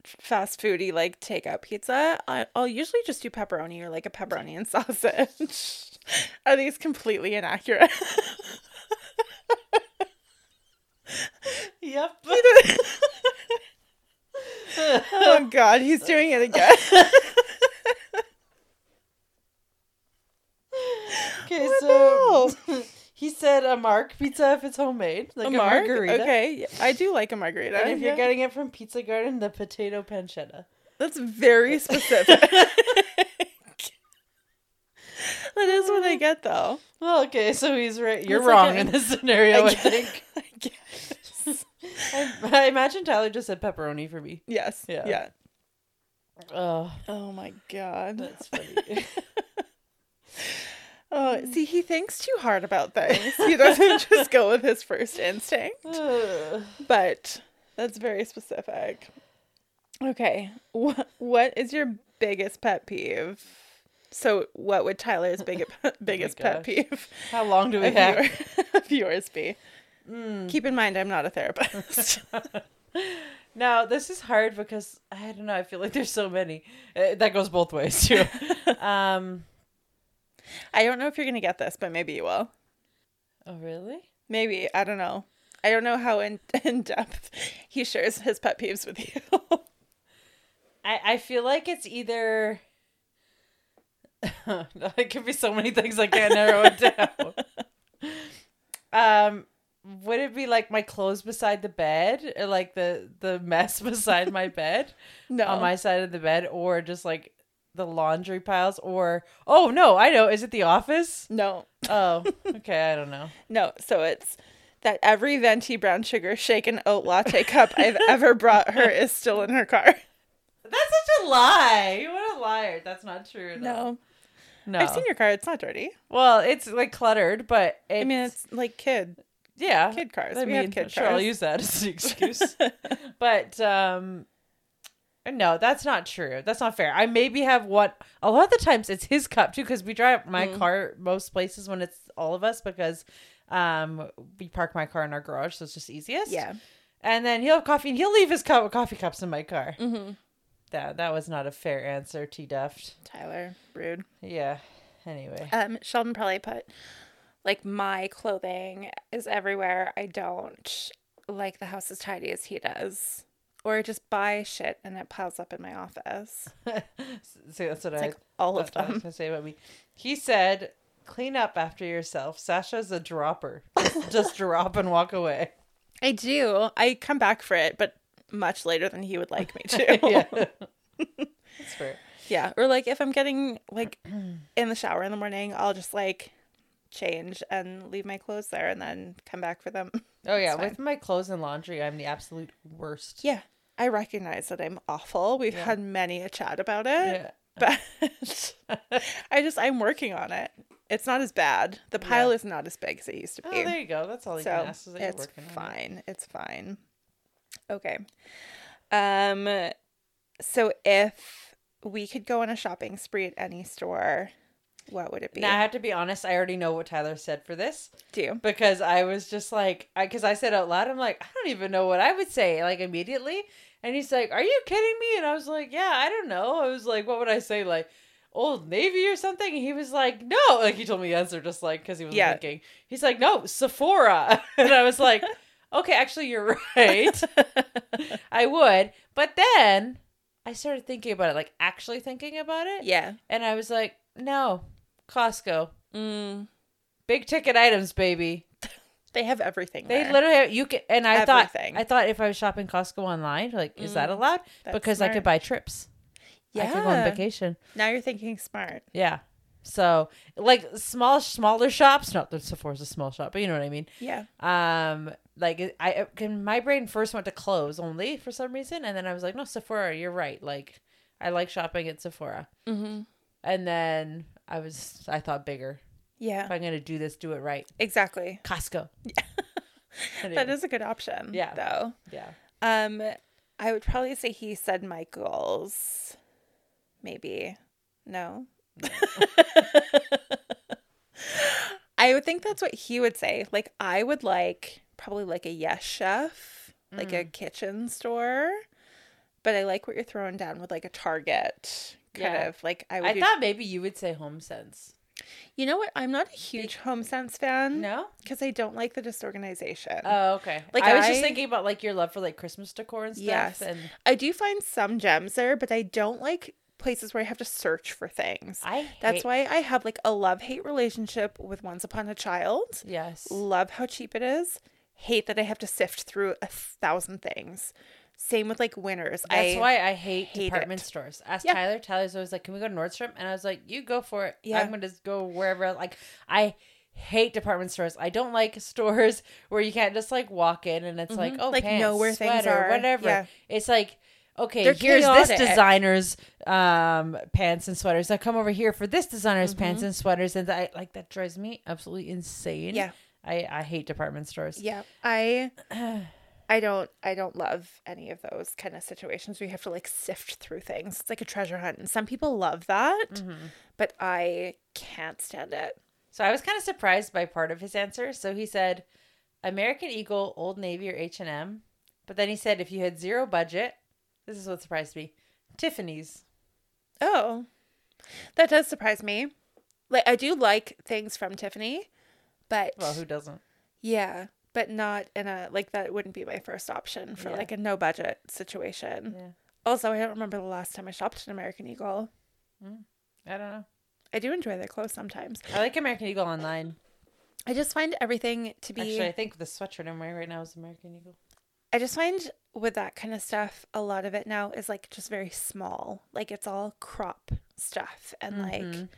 fast foody like takeout pizza, I, I'll usually just do pepperoni or like a pepperoni and sausage. Are these completely inaccurate? Yep. oh God, he's doing it again. Okay, What so he said a mark pizza if it's homemade, like a a, marg? margarita. Okay, I do like a margarita. And if you're getting it from Pizza Garden, the potato pancetta. That's very specific. that is what I get though. Well, okay, so he's right. You're It's like wrong a- in this scenario, I, I think. I guess. I, I imagine Tyler just said pepperoni for me. Yes. Yeah. Yeah. Oh, Oh my god. that's funny. Oh, see, he thinks too hard about things. He doesn't just go with his first instinct. But that's very specific. Okay. What what is your biggest pet peeve? So, what would Tyler's big, biggest pet peeve How long do we of, have? your, of yours be? Keep in mind, I'm not a therapist. Now, this is hard because I don't know. I feel like there's so many. Uh, that goes both ways too. um. I don't know if you're going to get this, but maybe you will. Oh, really? Maybe. I don't know. I don't know how in, in depth he shares his pet peeves with you. I I feel like it's either. it could be so many things. I can't narrow it down. um, would it be like my clothes beside the bed, or like the the mess beside my bed no. on my side of the bed, or just like the laundry piles, or oh no, I know. Is it the office? no. Oh, okay. I don't know. No, so it's that every venti brown sugar shaken oat latte cup I've ever brought her is still in her car. That's such a lie. What a liar. That's not true. No. no. I've seen your car. It's not dirty. Well, it's like cluttered, but it's, I mean, it's like kid. yeah, kid cars. I We mean, have kid sure, I'll use that as an excuse. but um, no, that's not true. That's not fair. I maybe have one. A lot of the times, it's his cup too, because we drive my Mm. car most places when it's all of us because um we park my car in our garage, so it's just easiest. Yeah. And then he'll have coffee, and he'll leave his cup coffee cups in my car. Mm-hmm. That that was not a fair answer, T Deft. Tyler, rude. Yeah. Anyway. Um, Sheldon probably put like my clothing is everywhere. I don't like the house as tidy as he does. Or just buy shit and it piles up in my office. See, that's what I like all of thought I was them. gonna say about me. He said, "Clean up after yourself." Sasha's a dropper. Just, just drop and walk away. I do. I come back for it, but much later than he would like me to. yeah, that's fair. Yeah, or like if I'm getting like in the shower in the morning, I'll just like change and leave my clothes there and then come back for them. Oh yeah, with my clothes and laundry, I'm the absolute worst. Yeah, I recognize that I'm awful. We've Yeah. had many a chat about it, Yeah. but I just I'm working on it. It's not as bad. The pile is not as big as it used to be. Oh, there you go. That's all you so can ask. Is that you're it's working on it. fine. It's fine. Okay. Um so if we could go on a shopping spree at any store, what would it be? Now I have to be honest. I already know what Tyler said for this Do you? because I was just like, because I, said out loud, I'm like, I don't even know what I would say like immediately, and he's like, Are you kidding me? And I was like, Yeah, I don't know. I was like, What would I say like? Old Navy or something? And he was like, No. Like he told me the answer just like because he was Yeah. thinking. He's like, No, Sephora. and I was like, Okay, actually, you're right. I would. But then I started thinking about it, like actually thinking about it. yeah. And I was like, no, Costco. Mm, Big ticket items, baby. they have everything. They there. literally have, you can and I Everything. thought I thought if I was shopping Costco online, like is that Mm, allowed? that's Because I could buy trips. Yeah. I could go on vacation. Now you're thinking smart. Yeah. So like small smaller shops, not that Sephora's a small shop, but you know what I mean. Yeah. Um like I can my brain first went to clothes only for some reason and then I was like, no, Sephora, you're right. Like I like shopping at Sephora. Mm-hmm. And then I was I thought bigger. Yeah. If I'm gonna do this, do it right. Exactly. Costco. Yeah. That is a good option. Yeah. Though. yeah. Um, I would probably say he said Michael's. Maybe. No. I would think that's what he would say. Like I would like probably like a yes chef, like a kitchen store. But I like what you're throwing down with like a Target kind Yeah. of like I would I do- thought maybe you would say home sense. You know what? I'm not a huge Home Sense fan No. because I don't like the disorganization. Oh, okay. Like, Like I was just thinking about like your love for like Christmas decor and stuff. Yes. And I do find some gems there, but I don't like places where I have to search for things. I That's why I have like a love hate relationship with Once Upon a Child. Yes. Love how cheap it is. Hate that I have to sift through a thousand things. Same with like Winners. That's I, why I hate, hate department it. stores. Ask Yeah. Tyler. Tyler's always like, "Can we go to Nordstrom?" And I was like, "You go for it. Yeah. I'm going to just go wherever." Like, I hate department stores. I don't like stores where you can't just like walk in and it's like, Mhm. "Oh, Like, pants, know where things are. whatever." Yeah. It's like, okay, They're here's this designer's um pants and sweaters. I come over here for this designer's Mm-hmm. pants and sweaters, and I like that drives me absolutely insane. Yeah. I I hate department stores. Yeah. I I don't I don't love any of those kind of situations where you have to like sift through things. It's like a treasure hunt. And some people love that, Mm-hmm. but I can't stand it. So I was kind of surprised by part of his answer. So he said, American Eagle, Old Navy, or H and M. But then he said, if you had zero budget, this is what surprised me: Tiffany's. Oh. That does surprise me. Like I do like things from Tiffany, but Well, who doesn't? yeah, but not in a like that wouldn't be my first option for Yeah. like a no budget situation. Yeah, Also, I don't remember the last time I shopped at American Eagle. I don't know. I do enjoy their clothes sometimes. I like American Eagle online. I just find everything to be Actually, I think the sweatshirt I'm wearing right now is American Eagle. I just find with that kind of stuff, a lot of it now is like just very small. Like it's all crop stuff. And Mm-hmm. like,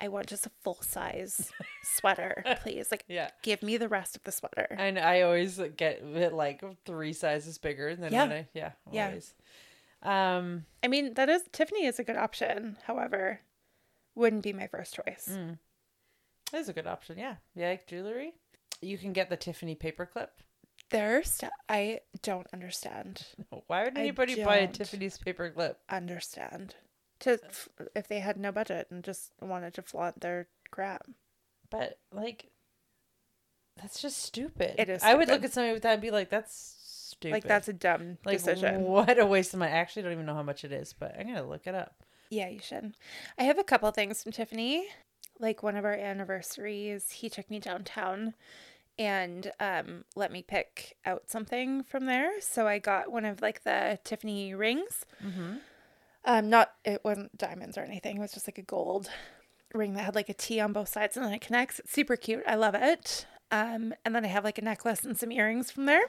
I want just a full size sweater, please. Like, Yeah. give me the rest of the sweater. And I always get it like three sizes bigger than Yeah. I yeah Yeah. always. Um, I mean, that is Tiffany is a good option. However, wouldn't be my first choice. Mm. that's a good option. Yeah, yeah, like jewelry. You can get the Tiffany paperclip. Their st- I don't understand. Why would anybody buy a. Tiffany's paperclip? Understand. To if they had no budget and just wanted to flaunt their crap. But like, that's just stupid. It is I would look at somebody with that and be like, "That's stupid." Like that's a dumb like decision. what a waste of money. I actually don't even know how much it is, but I'm gonna look it up. Yeah, you should. I have a couple things from Tiffany. like one of our anniversaries, he took me downtown and um let me pick out something from there. So I got one of like the Tiffany rings. Mm-hmm. Um not it wasn't diamonds or anything. It was just like a gold ring that had like a T on both sides and then it connects. It's super cute. I love it. Um and then I have like a necklace and some earrings from there.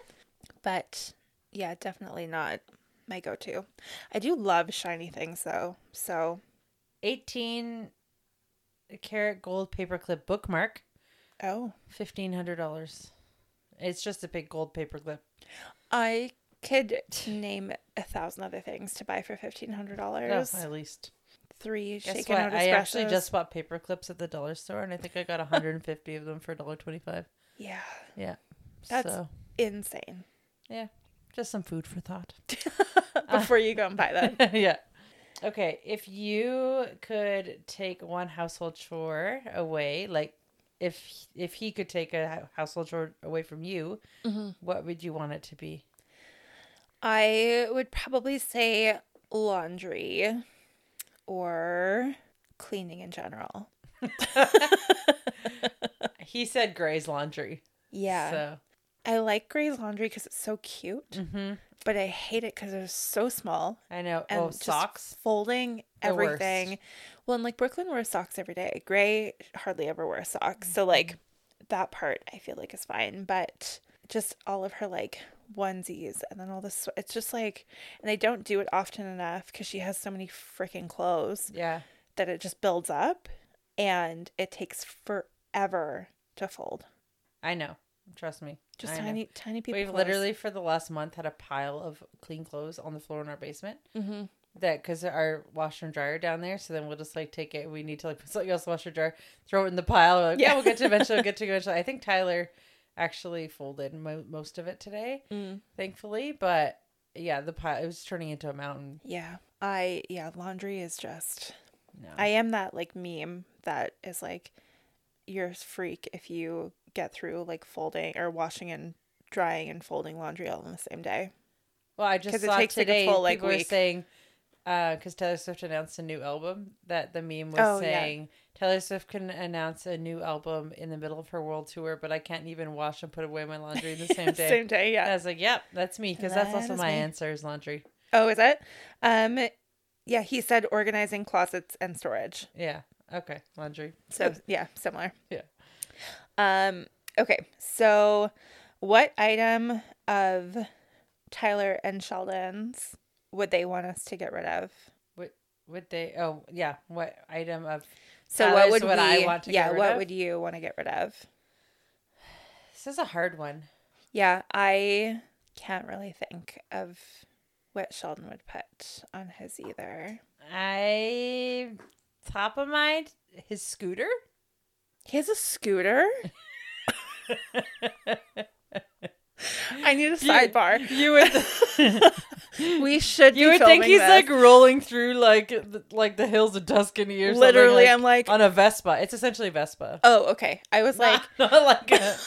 But yeah, definitely not my go-to. I do love shiny things though. So 18 karat gold paperclip bookmark, oh, $1,500. It's just a big gold paperclip. I could name a thousand other things to buy for fifteen hundred dollars. at least. Three Guess shaken what? out I actually just bought paper clips at the dollar store, and I think I got 150 of them for $1.25. yeah, Yeah. That's- so, insane. yeah, just some food for thought. Before you go and buy that, yeah. Okay, if you could take one household chore away, like if if he could take a household chore away from you, mm-hmm. what would you want it to be? I would probably say laundry or cleaning in general. He said Gray's laundry. Yeah, So, I like Gray's laundry because it's so cute, mhm. but I hate it because it's so small. I know. and oh, socks. folding everything. Well, and like Brooklyn wears socks every day. Gray hardly ever wears socks. Mm-hmm. So like that part I feel like is fine, but just all of her like onesies and then all this it's just like and they don't do it often enough cuz she has so many freaking clothes Yeah. that it just builds up and it takes forever to fold. I know. Trust me. Just I know. tiny tiny people. We've clothes. literally for the last month had a pile of clean clothes on the floor in our basement. Mhm. That because our washer and dryer down there, so then we'll just like take it. We need to like put something else in the washer and dryer, throw it in the pile. We're like, yeah. Yeah. we'll get to eventually. We'll get to eventually. I think Tyler actually folded mo- most of it today, Mm. thankfully. But yeah, the pile it was turning into a mountain. Yeah. I yeah, laundry is just No, I am that like meme that is like you're a freak if you get through like folding or washing and drying and folding laundry all in the same day. well, I just 'cause it saw takes, like, a full, like, people were week. saying because Taylor Swift announced a new album. That the meme was Oh, yeah. saying Taylor Swift can announce a new album in the middle of her world tour, but I can't even wash and put away my laundry the same day. Same day, yeah. I was like, yep, that's me because that's also my me. answer is laundry. Oh, is it? Um yeah, he said organizing closets and storage. Yeah. Okay. Laundry. So yeah, similar. Yeah. Um okay. So what item of Tyler and Sheldon's would they want us to get rid of? What would they? Oh, yeah. What item of? So what would we, I want to yeah, get rid what of? would you want to get rid of? This is a hard one. Yeah, I can't really think of what Sheldon would put on his either. I top of mind his scooter. He has a scooter. I need a sidebar. You would. We should. you be would think he's this. like rolling through like the, like the hills of Tuscany or Literally, something. I'm like, on a Vespa. It's essentially Vespa. oh, okay. I was like, not like a,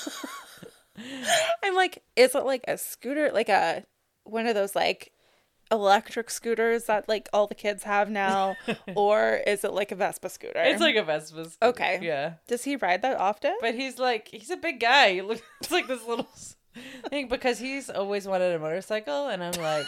I'm like, is it like a scooter, like a one of those like electric scooters that like all the kids have now, or is it like a Vespa scooter? it's like a Vespa. scooter. Okay. Yeah. Does he ride that often? But he's like he's a big guy. He looks like this little thing because he's always wanted a motorcycle, and I'm like,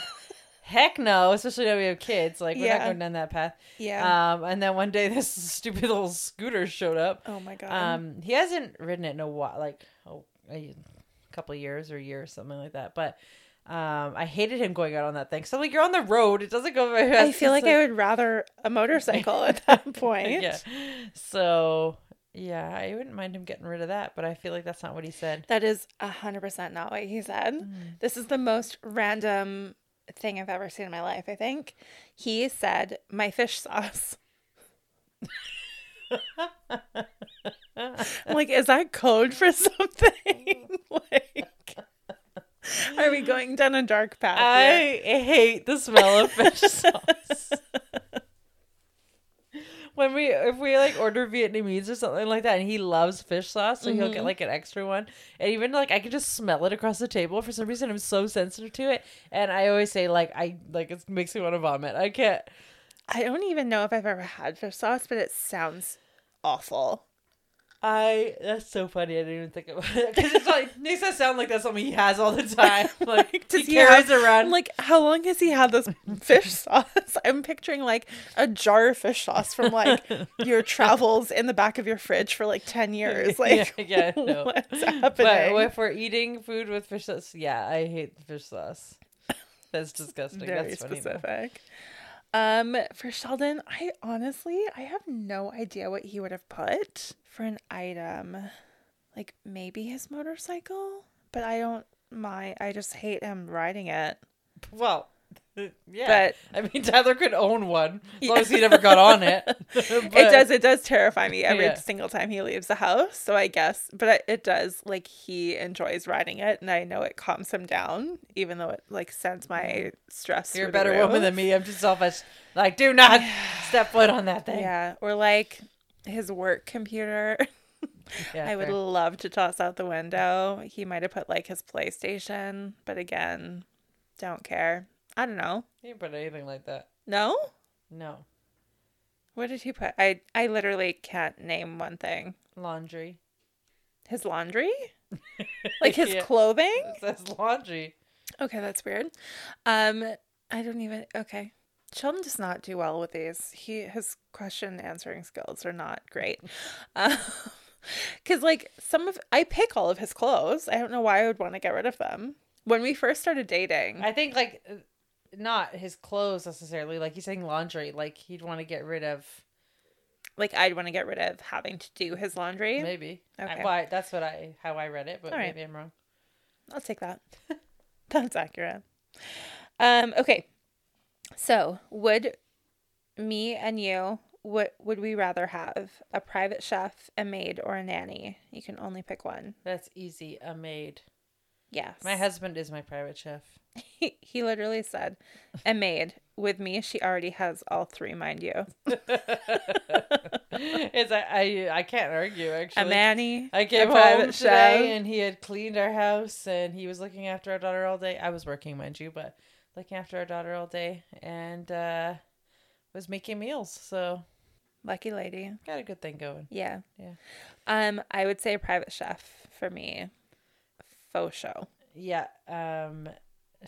heck no. Especially now we have kids. Like we're not going down that path. yeah. Um, and then one day this stupid little scooter showed up. oh my god. Um, he hasn't ridden it in a while, like oh, a couple years or a year or something like that. But um, I hated him going out on that thing. So like you're on the road, it doesn't go very fast. I feel It's like I would rather a motorcycle at that point. yeah. So yeah, I wouldn't mind him getting rid of that, but I feel like that's not what he said. That is a hundred percent not what he said. Mm. This is the most random thing I've ever seen in my life. I think he said my fish sauce. Like, is that code for something? like, are we going down a dark path? here? I hate the smell of fish sauce. When we if we like order Vietnamese or something like that, and he loves fish sauce, so he'll get mm-hmm. like an extra one. And even like I can just smell it across the table. For some reason, I'm so sensitive to it, and I always say like I like it makes me want to vomit. I can't. I don't even know if I've ever had fish sauce, but it sounds awful. I that's so funny. I didn't even think about it because it's like makes that sound like that's something he has all the time. Like Does he carries have- around. Like, how long has he had this fish sauce? I'm picturing like a jar of fish sauce from like your travels in the back of your fridge for like 10 years. Like, yeah, yeah, no. what's But if we're eating food with fish sauce, yeah, I hate the fish sauce. That's disgusting. Very That's funny. Um, for Sheldon, I honestly I have no idea what he would have put for an item. Like maybe his motorcycle, but I don't mind. I just hate him riding it. Well, yeah. But I mean, Tyler could own one as long as he never got on it. it does it does terrify me every Yeah. single time he leaves the house. So I guess, but it, does like he enjoys riding it, and I know it calms him down, even though it like sends my stress. You're a better woman than me. I'm just selfish. Like, do not step foot on that thing. Yeah, or like his work computer. Yeah, I would fair. love to toss out the window. He might have put like his PlayStation, but again, don't care. I don't know. You didn't put anything like that. No? No What did he put? I I literally can't name one thing. laundry. His laundry? Like his Yeah. clothing? It says laundry. Okay, that's weird. Um I don't even okay. Sheldon does not do well with these. He his question answering skills are not great. Um, Cause like some of I pick all of his clothes. I don't know why I would want to get rid of them. When we first started dating, I think like not his clothes necessarily. Like he's saying laundry. Like he'd want to get rid of like I'd want to get rid of having to do his laundry. maybe. Okay. Well, that's what I how I read it, but All right. maybe I'm wrong. I'll take that. That's accurate. Um, okay. So, would me and you would would we rather have a private chef, a maid, or a nanny? You can only pick one. That's easy. A maid. Yes. My husband is my private chef. He, he literally said, "A maid." With me, she already has all three, mind you. it's I, I I can't argue actually. A nanny, I came a home today chef. and he had cleaned our house and he was looking after our daughter all day. I was working, mind you, but looking after our daughter all day and uh was making meals. So Lucky lady. got a good thing going. Yeah. Yeah. Um, I would say a private chef for me. Faux show. Yeah. Um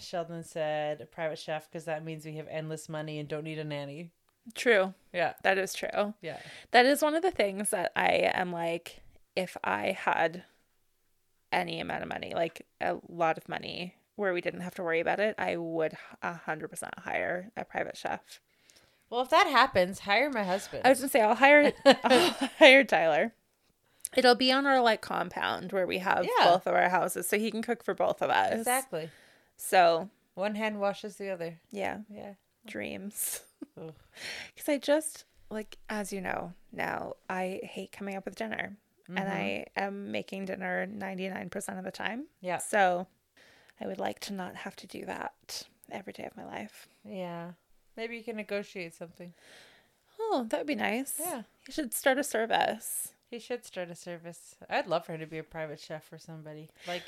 Sheldon said a private chef because that means we have endless money and don't need a nanny. True. Yeah. That is true. Yeah. That is one of the things that I am like, if I had any amount of money, like a lot of money, where we didn't have to worry about it, I would a hundred percent hire a private chef. Well, if that happens, hire my husband. I was gonna say I'll hire I'll hire Tyler. It'll be on our like compound where we have Yeah. both of our houses, so he can cook for both of us. exactly. So One hand washes the other. yeah, Yeah. dreams. Because I just like, as you know now, I hate coming up with dinner, and I mm-hmm. am making dinner ninety nine percent of the time. Yeah. So I would like to not have to do that every day of my life. Yeah. Maybe you can negotiate something. Oh, that would be nice. Yeah. He should start a service. He should start a service. I'd love for him to be a private chef for somebody. Like,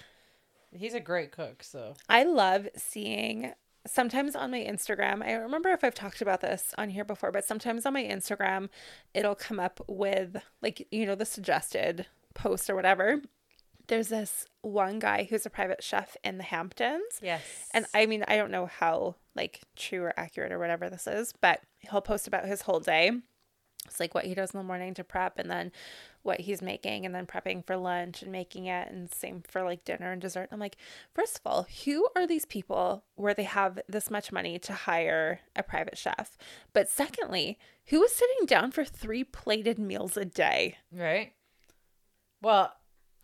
he's a great cook, so. I love seeing sometimes on my Instagram. I don't remember if I've talked about this on here before, but sometimes on my Instagram, it'll come up with like, you know, the suggested post or whatever. There's this one guy who's a private chef in the Hamptons. Yes. And I mean, I don't know how like true or accurate or whatever this is, but he'll post about his whole day. It's like what he does in the morning to prep and then what he's making and then prepping for lunch and making it and same for like dinner and dessert. I'm like, first of all, who are these people where they have this much money to hire a private chef? But secondly, who is sitting down for three plated meals a day? Right? Well,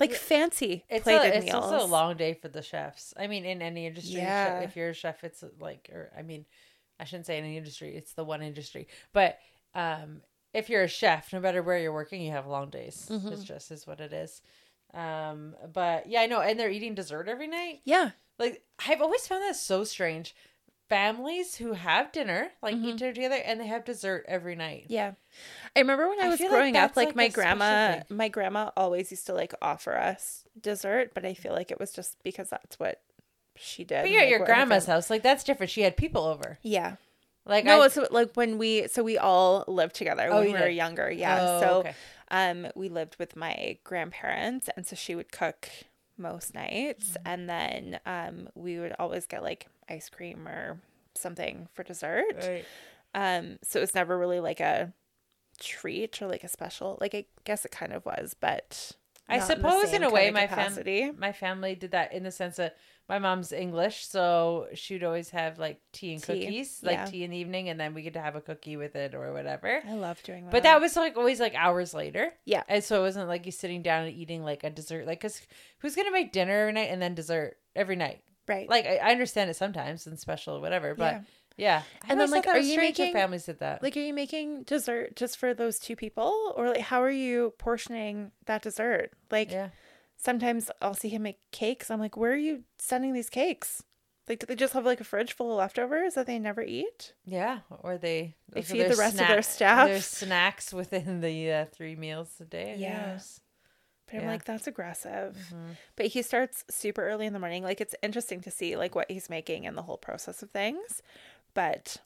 Like fancy it's, plated a, it's meals. also a long day for the chefs. I mean, in any industry, Yeah. if you're a chef, it's like, or I mean, I shouldn't say in any industry, it's the one industry. But um, if you're a chef, no matter where you're working, you have long days. Mm-hmm. It's just is what it is. Um, but yeah, I know. And they're eating dessert every night. yeah. like I've always found that so strange. Families who have dinner, like Mm-hmm. eat dinner together, and they have dessert every night. Yeah. I remember when I I was feel like growing up, like, like, my grandma my grandma always used to like offer us dessert, but I feel like it was just because that's what she did. But you're at like, your grandma's house, like that's different. She had people over. Yeah. Like no, I, it's like when we so we all lived together Oh, when we were did? younger. Yeah. Oh, so okay. um we lived with my grandparents and so she would cook most nights Mm-hmm. and then um we would always get like ice cream or something for dessert. Right. Um so it was never really like a treat or like a special. Like I guess it kind of was, but I suppose in same a way my family my family did that in the sense that my mom's English, so she'd always have like tea and Tea, cookies, like yeah. tea in the evening, and then we get to have a cookie with it or whatever. I love doing that. But that was like always like hours later. Yeah. And so it wasn't like you sitting down and eating like a dessert. Like, cause who's gonna make dinner every night and then dessert every night? right. Like, I, I understand it sometimes and special, whatever. But Yeah. Yeah. I And then, like, are you making- families did that? Like, are you making dessert just for those two people, or like how are you portioning that dessert? Like, yeah. sometimes I'll see him make cakes. I'm like, where are you sending these cakes? Like, do they just have like a fridge full of leftovers that they never eat? Yeah. Or they They feed the rest of their staff. Their snacks within the uh, three meals a day. Yeah. knows? But I'm Yeah. like, that's aggressive. Mhm. But he starts super early in the morning. Like, it's interesting to see like what he's making and the whole process of things. But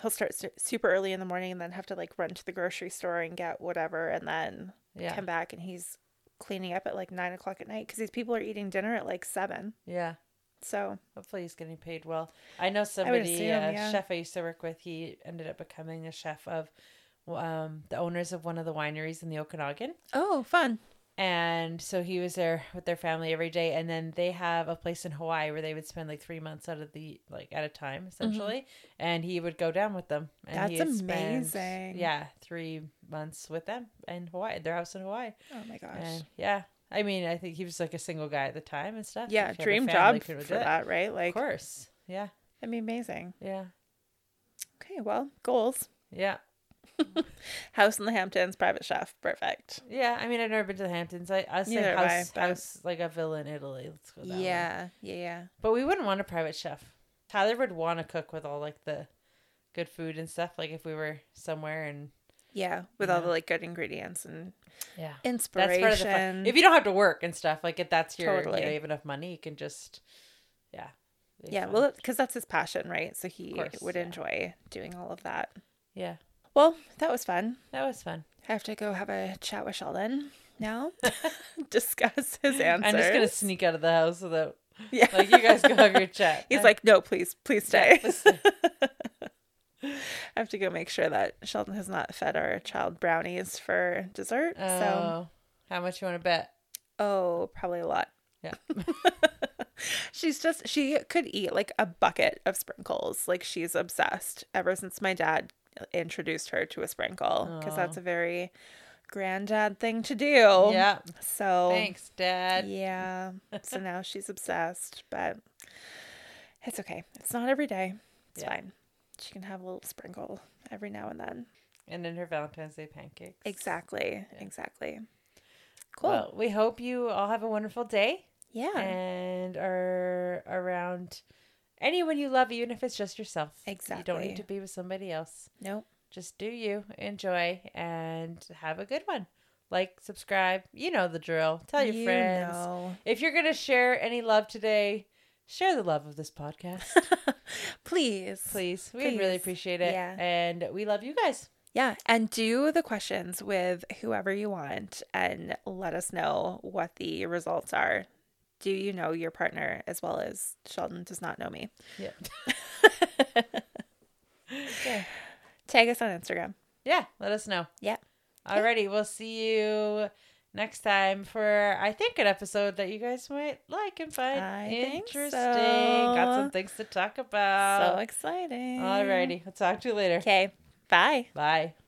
he'll start su- super early in the morning and then have to like run to the grocery store and get whatever, and then Yeah. come back and he's cleaning up at like nine o'clock at night because these people are eating dinner at like seven. Yeah. So Hopefully he's getting paid well. I know somebody, assume, uh, yeah. chef I used to work with, he ended up becoming a chef of um, the owners of one of the wineries in the Okanagan. oh, fun. And so he was there with their family every day. And then they have a place in Hawaii where they would spend like three months out of the, like at a time, essentially. And he would go down with them. And Mm-hmm. That's would spend, amazing. yeah, three months with them in Hawaii, their house in Hawaii. Oh my gosh. And yeah, I mean, I think he was like a single guy at the time and stuff. yeah, If you had a dream job for that, right? Like, Of course. Yeah. that'd be amazing. Yeah. Okay, well, goals. Yeah. House in the Hamptons, private chef, perfect. Yeah. I mean, I've never been to the Hamptons. I, I say Neither have I, house, but- house, like a villa in Italy. Let's go that way. Yeah, yeah, yeah. But we wouldn't want a private chef. Tyler would want to cook with all like the good food and stuff. Like if we were somewhere and Yeah, with all Yeah. the like good ingredients and yeah, inspiration. that's part of the fun. If you don't have to work and stuff, like if that's your, Totally. you know, you have enough money, you can just, yeah. be yeah, fun. well, because that's his passion, right? So he course, would yeah. enjoy doing all of that. yeah, Well, that was fun. that was fun. I have to go have a chat with Sheldon now, discuss his answers. I'm just gonna sneak out of the house without. Yeah, like you guys go have your chat. He's I- like, no, please, please Yeah, stay. please stay. I have to go make sure that Sheldon has not fed our child brownies for dessert. so, Oh, how much you want to bet? oh, probably a lot. Yeah. She's just, she could eat like a bucket of sprinkles. Like she's obsessed ever since my dad introduced her to a sprinkle because that's a very granddad thing to do. yeah. So, Thanks, Dad. yeah. So now she's obsessed, but it's okay. It's not every day. It's Yeah. fine. She can have a little sprinkle every now and then. And then her Valentine's Day pancakes. Exactly. Exactly. Cool. Well, we hope you all have a wonderful day yeah. and are around anyone you love, even if it's just yourself. Exactly. You don't need to be with somebody else. nope. Just do you, enjoy, and have a good one. Like, subscribe. You know the drill. Tell your You friends. know. If you're going to share any love today, share the love of this podcast. Please. Please. We'd really appreciate it. Yeah. And we love you guys. Yeah. And do the questions with whoever you want and let us know what the results are. Do you know your partner as well as Sheldon does not know me? Yeah. okay. Tag us on Instagram. Yeah. Let us know. Yeah. Alrighty, we'll see you next time for I think an episode that you guys might like and find I think interesting. so. Got some things to talk about. so exciting. Alrighty, we'll talk to you later. Okay. Bye. Bye.